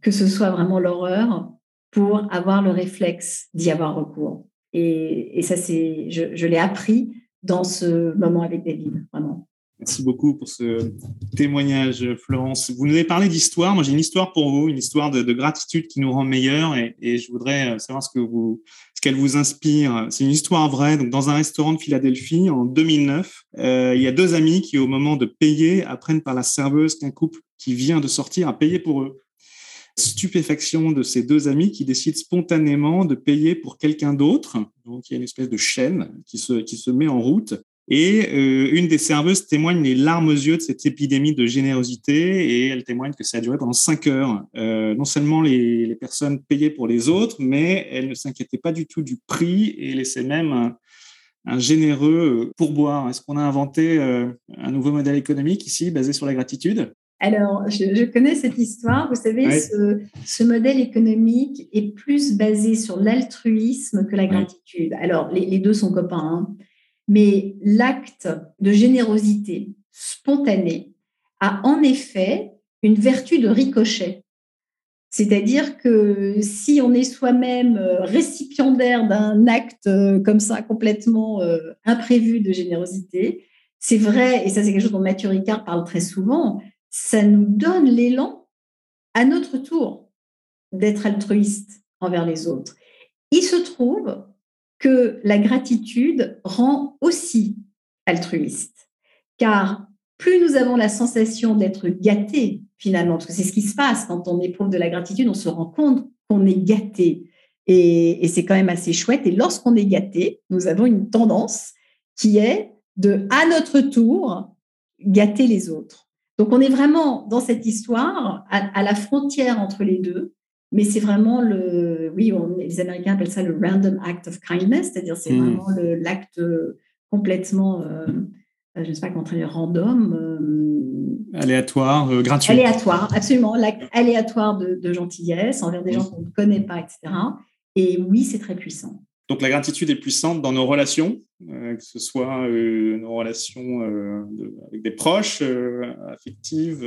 que ce soit vraiment l'horreur pour avoir le réflexe d'y avoir recours. Et, ça, c'est, je, l'ai appris dans ce moment avec David, vraiment. Merci beaucoup pour ce témoignage, Florence. Vous nous avez parlé d'histoire. Moi, j'ai une histoire pour vous, une histoire de, gratitude qui nous rend meilleurs. Et, je voudrais euh, savoir ce que vous, ce qu'elle vous inspire. C'est une histoire vraie. Donc, dans un restaurant de Philadelphie, en 2009, euh, il y a deux amis qui, au moment de payer, apprennent par la serveuse qu'un couple qui vient de sortir a payé pour eux stupéfaction de ces deux amis qui décident spontanément de payer pour quelqu'un d'autre. Donc, il y a une espèce de chaîne qui se, qui se met en route. Et euh, une des serveuses témoigne les larmes aux yeux de cette épidémie de générosité et elle témoigne que ça a duré pendant cinq heures. Euh, non seulement les, les, personnes payaient pour les autres, mais elles ne s'inquiétaient pas du tout du prix et laissaient même un, un généreux pourboire. Est-ce qu'on a inventé euh, un nouveau modèle économique ici basé sur la gratitude? Alors, je, connais cette histoire. Vous savez, ce, modèle économique est plus basé sur l'altruisme que la gratitude. Alors, les, deux sont copains, hein. mais l'acte de générosité spontanée a en effet une vertu de ricochet. C'est-à-dire que si on est soi-même euh, récipiendaire d'un acte euh, comme ça complètement euh, imprévu de générosité, c'est vrai, et ça c'est quelque chose dont Mathieu Ricard parle très souvent, ça nous donne l'élan à notre tour d'être altruiste envers les autres. Il se trouve que la gratitude rend aussi altruiste, car plus nous avons la sensation d'être gâté finalement, parce que c'est ce qui se passe quand on éprouve de la gratitude, on se rend compte qu'on est gâté. Et, et c'est quand même assez chouette. Et lorsqu'on est gâté, nous avons une tendance qui est de, à notre tour, gâter les autres. Donc on est vraiment dans cette histoire à, la frontière entre les deux, mais c'est vraiment le, oui, les Américains appellent ça le random act of kindness, c'est-à-dire c'est hmm. vraiment l'acte complètement, euh, je ne sais pas comment dire, random. Euh, aléatoire, euh, gratuit. Aléatoire, absolument, l'acte aléatoire de, de, gentillesse envers des gens qu'on ne connaît pas, etc. Et oui, c'est très puissant. Donc la gratitude est puissante dans nos relations, euh, que ce soit euh, nos relations euh, avec des proches, affectives,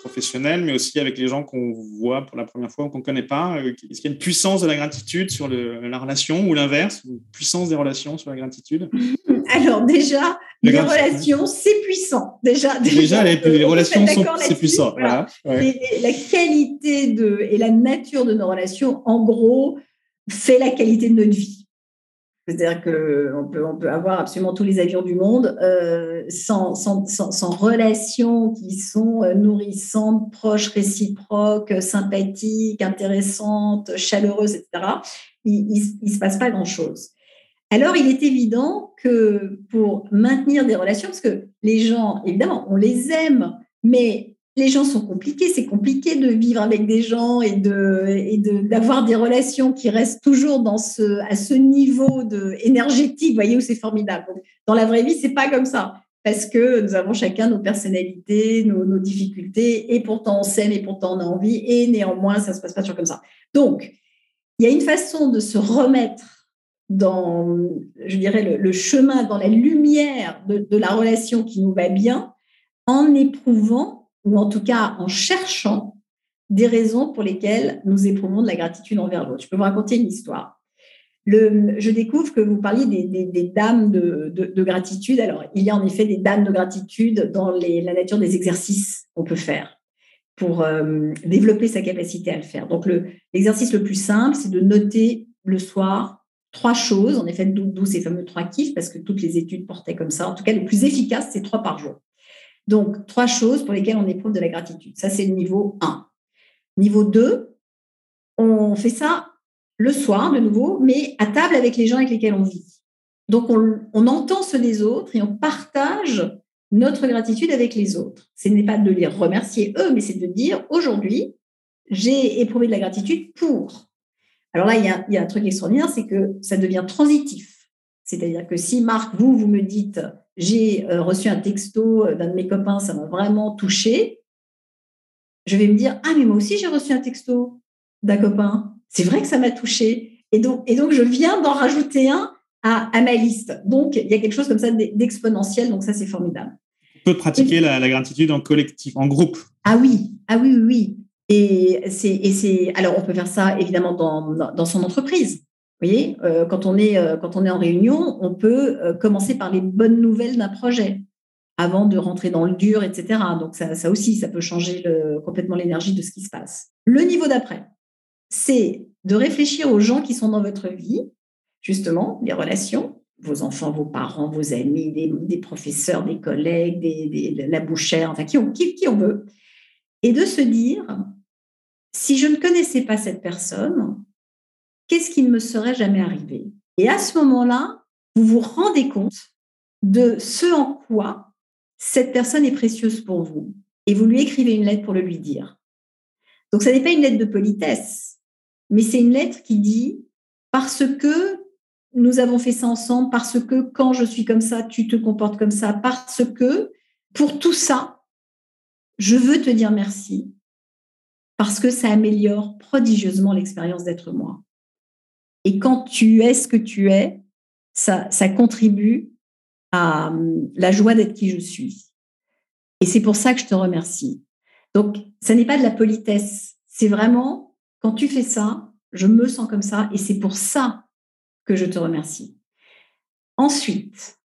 professionnelles, mais aussi avec les gens qu'on voit pour la première fois ou qu'on ne connaît pas. Est-ce qu'il y a une puissance de la gratitude sur la relation ou l'inverse, une puissance des relations sur la gratitude? Alors déjà, les relations, c'est puissant. Déjà, déjà, les, relations, c'est puissant. la qualité de, et la nature de nos relations, en gros, fait la qualité de notre vie. C'est-à-dire qu'on peut, on peut avoir absolument tous les avions du monde euh, sans, sans, sans, relations qui sont euh, nourrissantes, proches, réciproques, sympathiques, intéressantes, chaleureuses, etc. Il ne se passe pas grand-chose. Alors, il est évident que pour maintenir des relations, parce que les gens, évidemment, on les aime, Mais les gens sont compliqués, c'est compliqué de vivre avec des gens et de d'avoir des relations qui restent toujours à ce niveau de énergétique, voyez où c'est formidable. dans la vraie vie, c'est pas comme ça. Parce que nous avons chacun nos personnalités, nos, difficultés. Et pourtant on s'aime et pourtant on a envie. Et néanmoins ça se passe pas toujours comme ça. Donc, il y a une façon de se remettre dans, je dirais, le, chemin, dans la lumière de la relation qui nous va bien en éprouvant ou en tout cas en cherchant des raisons pour lesquelles nous éprouvons de la gratitude envers l'autre. Je peux vous raconter une histoire. Le, je découvre que vous parliez des, dames de, gratitude. Alors, il y a en effet des dames de gratitude dans la nature des exercices qu'on peut faire pour euh, développer sa capacité à le faire. Donc, l'exercice le, plus simple, c'est de noter le soir trois choses, en effet, d'où ces fameux trois kiffs, parce que toutes les études portaient comme ça. En tout cas, le plus efficace, c'est trois par jour. Donc, trois choses pour lesquelles on éprouve de la gratitude. Ça, c'est le niveau 1. Niveau 2, on fait ça le soir, de nouveau, mais à table avec les gens avec lesquels on vit. Donc, on, entend ceux des autres et on partage notre gratitude avec les autres. Ce n'est pas de les remercier eux, mais c'est de dire aujourd'hui, j'ai éprouvé de la gratitude pour. Alors là, il y a, il y a un truc extraordinaire, c'est que ça devient transitif. C'est-à-dire que si Marc, vous, vous me dites, j'ai euh, reçu un texto euh, d'un de mes copains, ça m'a vraiment touché, je vais me dire ah mais moi aussi j'ai reçu un texto d'un copain, c'est vrai que ça m'a touché et donc et donc je viens d'en rajouter un à, ma liste. Donc il y a quelque chose comme ça d'exponentiel, donc ça c'est formidable. On peut pratiquer la, gratitude en collectif, en groupe. Ah oui, ah oui oui oui. Et c'est alors on peut faire ça évidemment dans, dans son entreprise. Vous voyez, euh, quand, on est, euh, quand on est en réunion, on peut euh, commencer par les bonnes nouvelles d'un projet avant de rentrer dans le dur, etc. Donc ça, aussi, ça peut changer complètement l'énergie de ce qui se passe. Le niveau d'après, c'est de réfléchir aux gens qui sont dans votre vie, justement, les relations, vos enfants, vos parents, vos amis, des, professeurs, des collègues, des, la bouchère, enfin qui on, qui on veut, et de se dire, si je ne connaissais pas cette personne, qu'est-ce qui ne me serait jamais arrivé? Et à ce moment-là, vous vous rendez compte de ce en quoi cette personne est précieuse pour vous. Et vous lui écrivez une lettre pour le lui dire. Donc, ce n'est pas une lettre de politesse, mais c'est une lettre qui dit parce que nous avons fait ça ensemble, parce que quand je suis comme ça, tu te comportes comme ça, parce que pour tout ça, je veux te dire merci, parce que ça améliore prodigieusement l'expérience d'être moi. Et quand tu es ce que tu es, ça, contribue à hum, la joie d'être qui je suis. Et c'est pour ça que je te remercie. Donc, ça n'est pas de la politesse. C'est vraiment, quand tu fais ça, je me sens comme ça et c'est pour ça que je te remercie. Ensuite,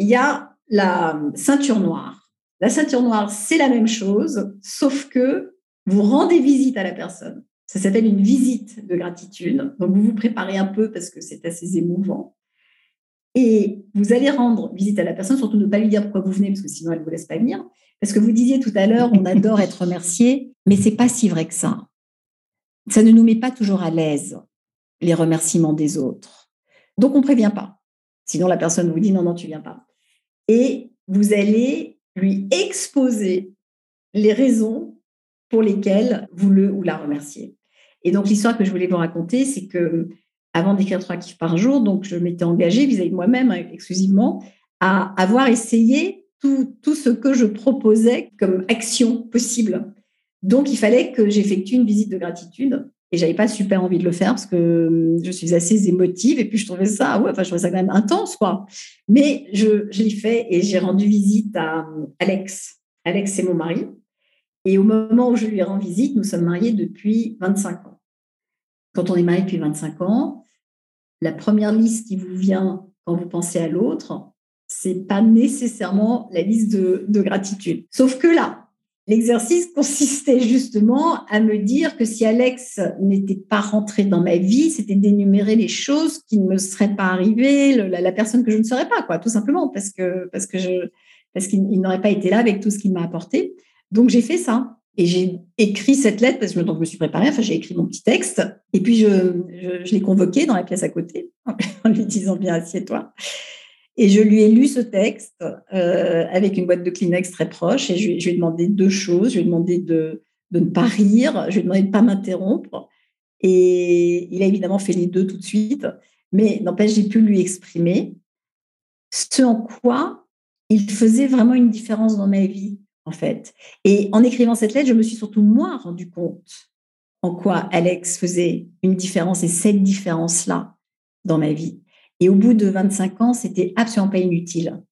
il y a la ceinture noire. La ceinture noire, c'est la même chose, sauf que vous rendez visite à la personne. Ça s'appelle une visite de gratitude. Donc, vous vous préparez un peu parce que c'est assez émouvant. Et vous allez rendre visite à la personne, surtout ne pas lui dire pourquoi vous venez, parce que sinon elle ne vous laisse pas venir. Parce que vous disiez tout à l'heure, on adore être remercié, mais c'est pas si vrai que ça. Ça ne nous met pas toujours à l'aise, les remerciements des autres. Donc, on ne prévient pas. Sinon, la personne vous dit non, non, tu viens pas. Et vous allez lui exposer les raisons pour lesquelles vous le ou la remerciez. Et donc, l'histoire que je voulais vous raconter, c'est que avant d'écrire trois kiffs par jour, donc je m'étais engagée vis-à-vis de moi-même hein, exclusivement à avoir essayé tout, tout, ce que je proposais comme action possible. Donc, il fallait que j'effectue une visite de gratitude. Et j'avais pas super envie de le faire parce que hum, je suis assez émotive et puis je trouvais ça, ouais, enfin, je trouvais ça quand même intense, quoi. Mais je, je l'ai fait et j'ai rendu visite à hum, Alex. Alex, c'est mon mari. Et au moment où je lui rends visite, nous sommes mariés depuis 25 ans. Quand on est marié depuis 25 ans, la première liste qui vous vient quand vous pensez à l'autre, c'est pas nécessairement la liste de, de gratitude. Sauf que là, l'exercice consistait justement à me dire que si Alex n'était pas rentré dans ma vie, c'était d'énumérer les choses qui ne me seraient pas arrivées, la, personne que je ne serais pas, quoi, tout simplement, parce que parce que je parce qu'il n'aurait pas été là avec tout ce qu'il m'a apporté. Donc j'ai fait ça. Et j'ai écrit cette lettre parce que je me suis préparée. Enfin, j'ai écrit mon petit texte. Et puis, je, je, l'ai convoqué dans la pièce à côté en lui disant Bien, assieds-toi. Et je lui ai lu ce texte euh, avec une boîte de Kleenex très proche et je, lui ai demandé deux choses. Je lui ai demandé de, de ne pas rire, je lui ai demandé de ne pas m'interrompre. Et il a évidemment fait les deux tout de suite. Mais n'empêche, j'ai pu lui exprimer ce en quoi il faisait vraiment une différence dans ma vie, en fait. Et en écrivant cette lettre, je me suis surtout moi rendu compte en quoi Alex faisait une différence et cette différence-là dans ma vie. Et au bout de 25 ans, c'était absolument pas inutile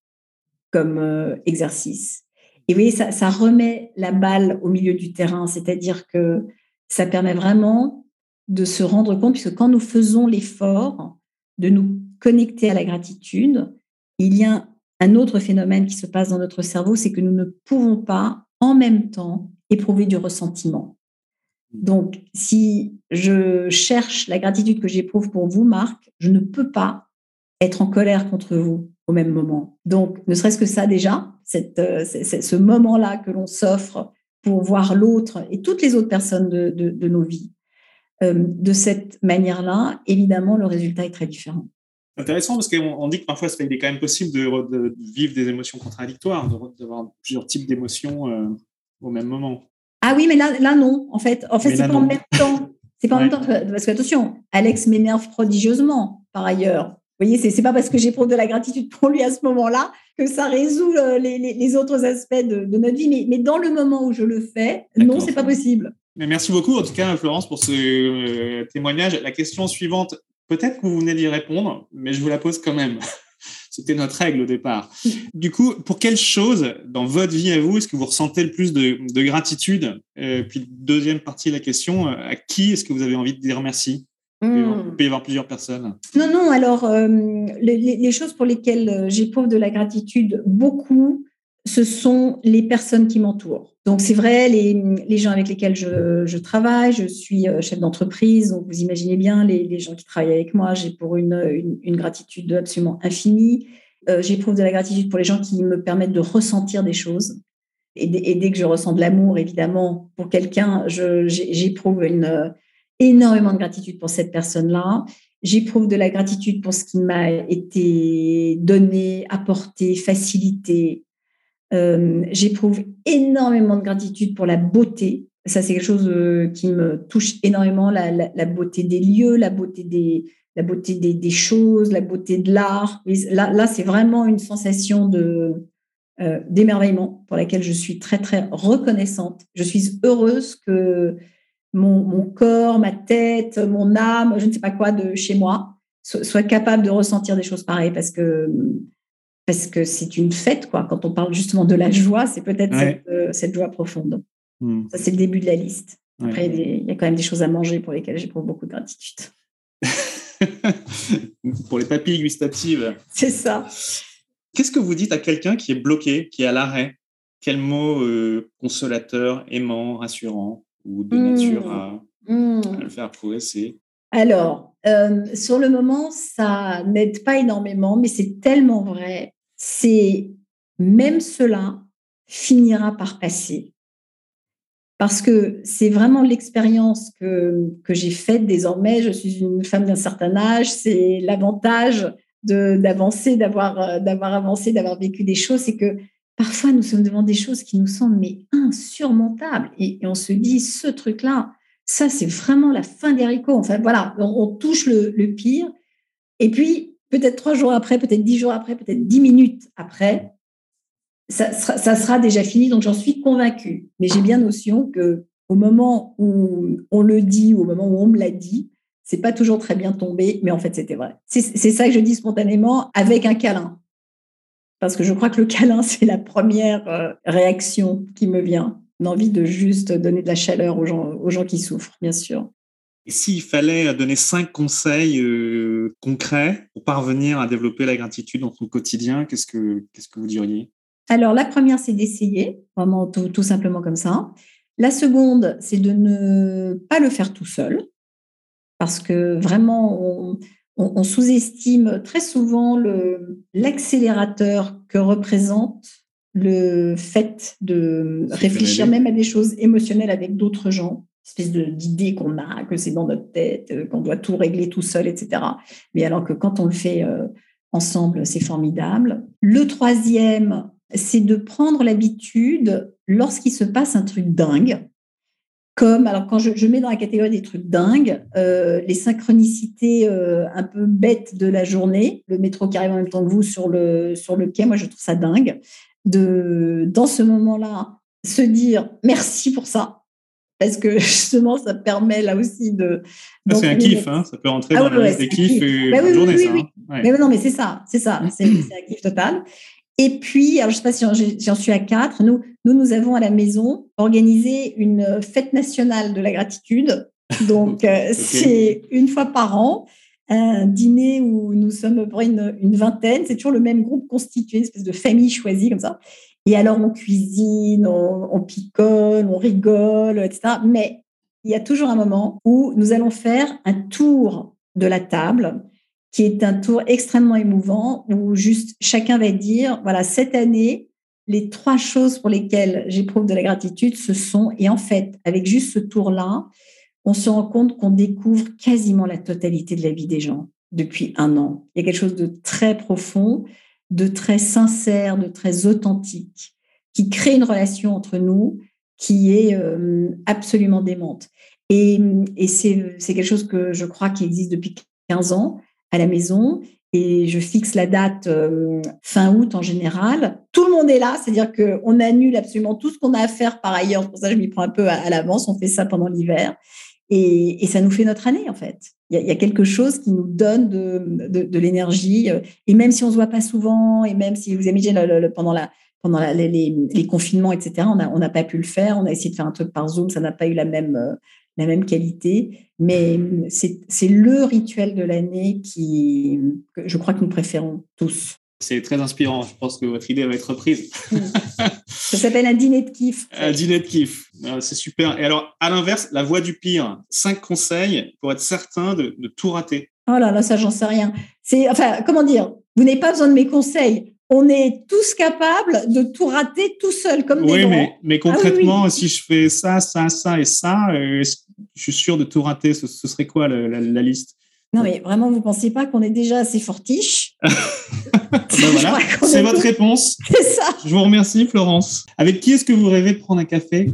comme euh, exercice. Et vous voyez, ça, ça remet la balle au milieu du terrain, c'est-à-dire que ça permet vraiment de se rendre compte, puisque quand nous faisons l'effort de nous connecter à la gratitude, il y a un autre phénomène qui se passe dans notre cerveau, c'est que nous ne pouvons pas en même temps éprouver du ressentiment. Donc, si je cherche la gratitude que j'éprouve pour vous, Marc, je ne peux pas être en colère contre vous au même moment. Donc, ne serait-ce que ça déjà, euh, ce moment-là que l'on s'offre pour voir l'autre et toutes les autres personnes de, nos vies euh, de cette manière-là, évidemment, le résultat est très différent. Intéressant parce qu'on dit que parfois il est quand même possible de, vivre des émotions contradictoires, d'avoir plusieurs types d'émotions euh, au même moment. Ah oui, mais là, là non. En fait, en fait, c'est pas en même temps. C'est pas en même temps parce que attention, Alex m'énerve prodigieusement par ailleurs. Vous voyez, c'est pas parce que j'éprouve de la gratitude pour lui à ce moment-là que ça résout euh, les, autres aspects de, notre vie. Mais, mais, dans le moment où je le fais, non, c'est pas possible. Mais merci beaucoup, en tout cas, Florence, pour ce euh, témoignage. La question suivante Peut-être que vous venez d'y répondre, mais je vous la pose quand même. C'était notre règle au départ. Du coup, pour quelle chose dans votre vie à vous est-ce que vous ressentez le plus de, gratitude? Euh, Puis deuxième partie de la question, euh, à qui est-ce que vous avez envie de dire merci? Il peut y avoir hmm. plusieurs personnes. Non, non. Alors, euh, les, choses pour lesquelles j'éprouve de la gratitude beaucoup, ce sont les personnes qui m'entourent. Donc, c'est vrai, les, gens avec lesquels je, travaille, je suis euh, chef d'entreprise, donc vous imaginez bien les, gens qui travaillent avec moi, j'ai pour une, gratitude absolument infinie. Euh, j'éprouve de la gratitude pour les gens qui me permettent de ressentir des choses. Et, dès que je ressens de l'amour, évidemment, pour quelqu'un, j'éprouve une, énormément de gratitude pour cette personne-là. J'éprouve de la gratitude pour ce qui m'a été donné, apporté, facilité, euh, j'éprouve énormément de gratitude pour la beauté. Ça, c'est quelque chose euh, qui me touche énormément, la, beauté des lieux, la beauté des, la beauté des, choses, la beauté de l'art. Là, c'est vraiment une sensation euh, d'émerveillement pour laquelle je suis très, très reconnaissante. Je suis heureuse que mon, corps, ma tête, mon âme, je ne sais pas quoi de chez moi, soit capable de ressentir des choses pareilles parce que parce que c'est une fête, quoi. Quand on parle justement de la joie, c'est peut-être euh, cette, joie profonde. Hmm. Ça, c'est le début de la liste. Après, il y a quand même des choses à manger pour lesquelles j'éprouve beaucoup de gratitude. pour les papilles gustatives. C'est ça. Qu'est-ce que vous dites à quelqu'un qui est bloqué, qui est à l'arrêt? Quel mot euh, consolateur, aimant, rassurant ou de hmm. nature à, le faire progresser? Alors, euh, sur le moment, ça n'aide pas énormément, mais c'est tellement vrai c'est même cela finira par passer. Parce que c'est vraiment l'expérience que, que j'ai faite désormais. Je suis une femme d'un certain âge. C'est l'avantage d'avancer, d'avoir, d'avoir avancé, d'avoir vécu des choses. C'est que parfois, nous sommes devant des choses qui nous semblent mais insurmontables. Et, on se dit, ce truc-là, ça, c'est vraiment la fin des haricots. Enfin, voilà, on, touche le, le pire. Et puis, peut-être trois jours après, peut-être dix jours après, peut-être dix minutes après, ça sera, déjà fini. Donc, j'en suis convaincue. Mais j'ai bien notion que au moment où on le dit, au moment où on me l'a dit, c'est pas toujours très bien tombé, mais en fait, c'était vrai. C'est ça que je dis spontanément avec un câlin. Parce que je crois que le câlin, c'est la première euh, réaction qui me vient. L'envie de juste donner de la chaleur aux gens, aux gens qui souffrent, bien sûr. Et s'il fallait donner cinq conseils euh, concrets pour parvenir à développer la gratitude dans son quotidien, qu'est-ce que, qu'est-ce que vous diriez? Alors, la première, c'est d'essayer, vraiment tout, simplement comme ça. La seconde, c'est de ne pas le faire tout seul, parce que vraiment, on, sous-estime très souvent le, l'accélérateur que représente le fait de réfléchir même à des choses émotionnelles avec d'autres gens espèce d'idée qu'on a, que c'est dans notre tête, euh, qu'on doit tout régler tout seul, etc. Mais alors que quand on le fait euh, ensemble, c'est formidable. Le troisième, c'est de prendre l'habitude, lorsqu'il se passe un truc dingue, comme, alors quand je, mets dans la catégorie des trucs dingues, euh, les synchronicités un peu bêtes de la journée, le métro qui arrive en même temps que vous sur le, sur le quai, moi je trouve ça dingue, de, dans ce moment-là, se dire merci pour ça, parce que justement, ça permet là aussi de. Ah, c'est un kiff, hein, ça peut rentrer ah dans la liste des kiffs et bah, oui, journée, ça. Hein. Mais non, mais c'est ça, c'est ça, c'est un kiff total. Et puis, alors je ne sais pas si j'en suis à quatre, nous, nous, nous avons à la maison organisé une fête nationale de la gratitude. Donc, euh, c'est une fois par an, un dîner où nous sommes pour une, une vingtaine. C'est toujours le même groupe constitué, une espèce de famille choisie comme ça. Et alors, on cuisine, on, picole, on rigole, etc. Mais il y a toujours un moment où nous allons faire un tour de la table qui est un tour extrêmement émouvant où juste chacun va dire, voilà, cette année, les trois choses pour lesquelles j'éprouve de la gratitude, ce sont, et en fait, avec juste ce tour-là, on se rend compte qu'on découvre quasiment la totalité de la vie des gens depuis un an. Il y a quelque chose de très profond, de très sincère, de très authentique, qui crée une relation entre nous qui est euh, absolument démente. Et, c'est quelque chose que je crois qui existe depuis 15 ans à la maison et je fixe la date euh, fin août en général. Tout le monde est là, c'est-à-dire qu'on annule absolument tout ce qu'on a à faire par ailleurs. Pour ça, je m'y prends un peu à, l'avance. On fait ça pendant l'hiver. Et, ça nous fait notre année, en fait. Il y, a, quelque chose qui nous donne de, l'énergie. Et même si on se voit pas souvent, et même si vous imaginez pendant, la, pendant les, confinements, etc., on n'a pas pu le faire. On a essayé de faire un truc par Zoom, ça n'a pas eu la même, euh, la même qualité, mais c'est le rituel de l'année qui, que je crois que nous préférons tous. C'est très inspirant. Je pense que votre idée va être reprise. Ça s'appelle un dîner de kiff. Un dîner de kiff. Ah, c'est super. Et alors, à l'inverse, la voie du pire. Cinq conseils pour être certain de, tout rater. Oh là là, ça, j'en sais rien. C'est, enfin, comment dire? Vous n'avez pas besoin de mes conseils on est tous capables de tout rater tout seul, comme des Oui, mais, mais, ah concrètement, si je fais ça, ça, ça et ça, euh, je suis sûr de tout rater? Ce, serait quoi la, liste? Non, mais vraiment, vous ne pensez pas qu'on est déjà assez fortiche ben voilà, c'est votre réponse. C'est ça. Je vous remercie, Florence. Avec qui est-ce que vous rêvez de prendre un café?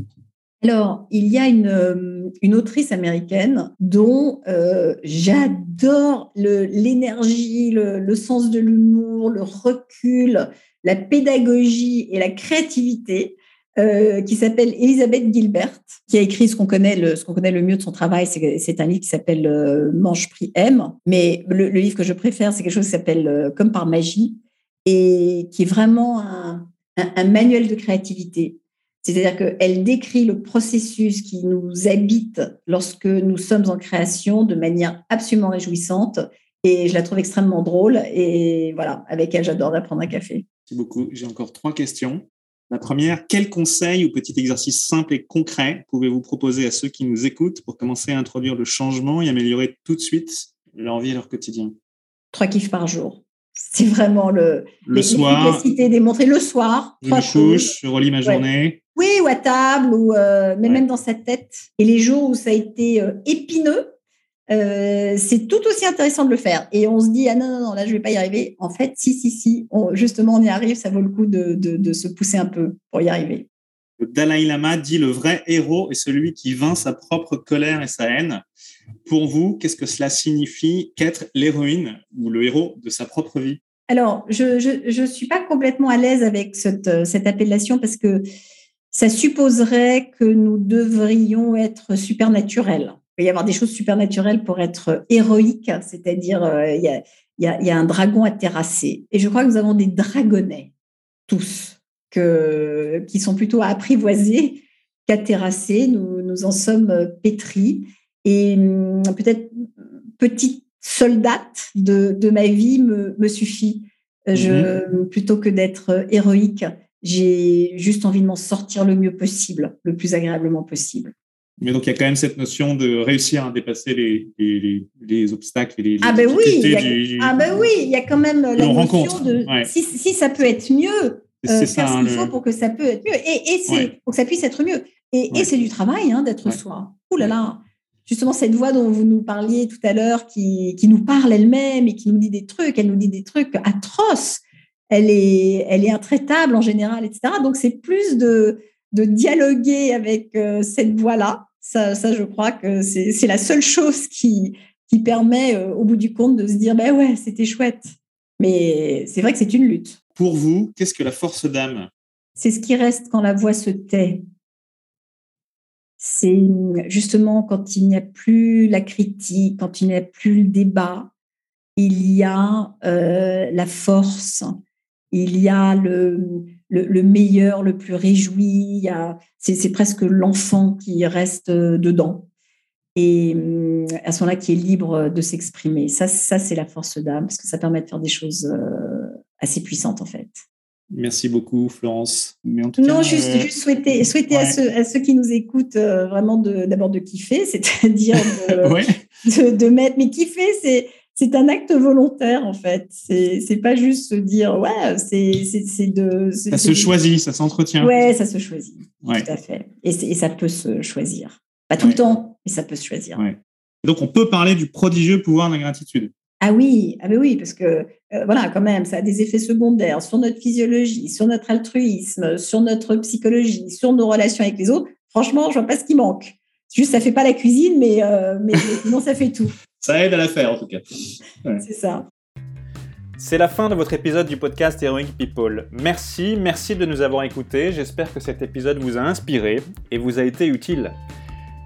Alors, il y a une, euh, une autrice américaine dont euh, j'adore l'énergie, le, le, sens de l'humour, le recul, la pédagogie et la créativité. Euh, qui s'appelle Elisabeth Gilbert, qui a écrit ce qu'on connaît, le, mieux de son travail. C'est un livre qui s'appelle euh, Manche prix M. Mais le, livre que je préfère, c'est quelque chose qui s'appelle euh, Comme par magie et qui est vraiment un, un, un manuel de créativité. C'est-à-dire qu'elle décrit le processus qui nous habite lorsque nous sommes en création de manière absolument réjouissante. Et je la trouve extrêmement drôle. Et voilà, avec elle, j'adore d'apprendre un café. Merci beaucoup. J'ai encore trois questions. La première, quel conseil ou petit exercice simple et concret pouvez-vous proposer à ceux qui nous écoutent pour commencer à introduire le changement et améliorer tout de suite leur vie et leur quotidien? Trois kiffs par jour. C'est vraiment le, le soir. démontré le soir. Je me couche, je relis ma journée. Oui, ou à table, ou euh, mais même dans sa tête. Et les jours où ça a été euh, épineux, euh, c'est tout aussi intéressant de le faire. Et on se dit, ah non, non, non là, je vais pas y arriver. En fait, si, si, si, justement, on y arrive, ça vaut le coup de, de, se pousser un peu pour y arriver. Le Dalai Lama dit le vrai héros est celui qui vainc sa propre colère et sa haine. Pour vous, qu'est-ce que cela signifie qu'être l'héroïne ou le héros de sa propre vie? Alors, je ne suis pas complètement à l'aise avec cette, cette appellation parce que ça supposerait que nous devrions être supernaturels peut y avoir des choses supernaturelles pour être héroïque, c'est-à-dire euh, il y, a, un dragon à terrasser. Et je crois que nous avons des dragonnets, tous, que, qui sont plutôt à apprivoiser qu'à terrasser. Nous, nous en sommes pétris. Et hum, peut-être petite soldate de, ma vie me, me suffit. Je, mhm. Plutôt que d'être héroïque, j'ai juste envie de m'en sortir le mieux possible, le plus agréablement possible. Mais donc, il y a quand même cette notion de réussir à dépasser les, les, les, obstacles et les, ah ben oui, ah ben oui, il y a quand même la notion de si, si, ça peut être mieux, euh, faire ce qu'il faut pour que ça peut être mieux? Et, et c'est pour que ça puisse être mieux. Et, et c'est du travail hein, d'être soi. Ouh là là, justement cette voix dont vous nous parliez tout à l'heure, qui, qui, nous parle elle-même et qui nous dit des trucs, elle nous dit des trucs atroces. Elle est, elle est intraitable en général, etc. Donc c'est plus de, de dialoguer avec euh, cette voix-là. Ça, ça, je crois que c'est la seule chose qui, qui permet, euh, au bout du compte, de se dire, ben ouais, c'était chouette. Mais c'est vrai que c'est une lutte. Pour vous, qu'est-ce que la force d'âme? C'est ce qui reste quand la voix se tait c'est justement quand il n'y a plus la critique, quand il n'y a plus le débat, il y a euh, la force, il y a le, le, meilleur, le plus réjoui, c'est presque l'enfant qui reste dedans. Et à ce moment-là, qui est libre de s'exprimer. Ça, ça c'est la force d'âme, parce que ça permet de faire des choses euh, assez puissantes, en fait. Merci beaucoup, Florence. Mais non, juste, euh, juste souhaiter, souhaiter à, ceux, à, ceux, qui nous écoutent euh, vraiment d'abord de, kiffer, c'est-à-dire de, de, mettre. Mais kiffer, c'est. C'est un acte volontaire en fait. C'est pas juste se dire ouais, c'est de. Ça se choisit, ça s'entretient. Ouais, ça se choisit. Tout à fait. Et, et, ça peut se choisir. Pas tout le temps, mais ça peut se choisir. Donc on peut parler du prodigieux pouvoir de la gratitude. Ah oui, ah oui, parce que euh, voilà, quand même, ça a des effets secondaires sur notre physiologie, sur notre altruisme, sur notre psychologie, sur nos relations avec les autres. Franchement, je vois pas ce qui manque. Juste, ça fait pas la cuisine, mais, euh, mais sinon, ça fait tout. Ça aide à la faire, en tout cas. C'est ça. C'est la fin de votre épisode du podcast Heroic People. Merci, merci de nous avoir écoutés. J'espère que cet épisode vous a inspiré et vous a été utile.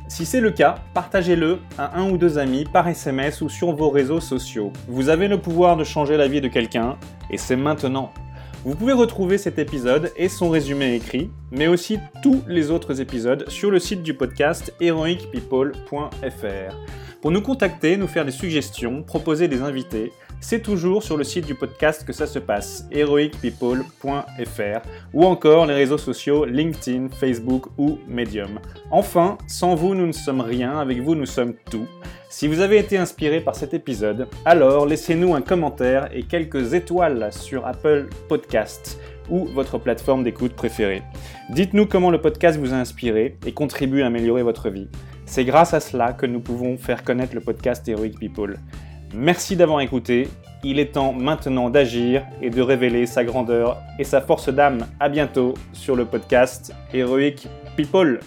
Si c'est le cas, partagez-le à un ou deux amis par SMS ou sur vos réseaux sociaux. Vous avez le pouvoir de changer la vie de quelqu'un, et c'est maintenant. Vous pouvez retrouver cet épisode et son résumé écrit, mais aussi tous les autres épisodes sur le site du podcast heroicpeople.fr. Pour nous contacter, nous faire des suggestions, proposer des invités, c'est toujours sur le site du podcast que ça se passe, heroicpeople.fr, ou encore les réseaux sociaux LinkedIn, Facebook ou Medium. Enfin, sans vous, nous ne sommes rien, avec vous, nous sommes tout. Si vous avez été inspiré par cet épisode, alors laissez-nous un commentaire et quelques étoiles sur Apple Podcasts ou votre plateforme d'écoute préférée. Dites-nous comment le podcast vous a inspiré et contribue à améliorer votre vie. C'est grâce à cela que nous pouvons faire connaître le podcast Heroic People. Merci d'avoir écouté. Il est temps maintenant d'agir et de révéler sa grandeur et sa force d'âme. À bientôt sur le podcast Heroic People.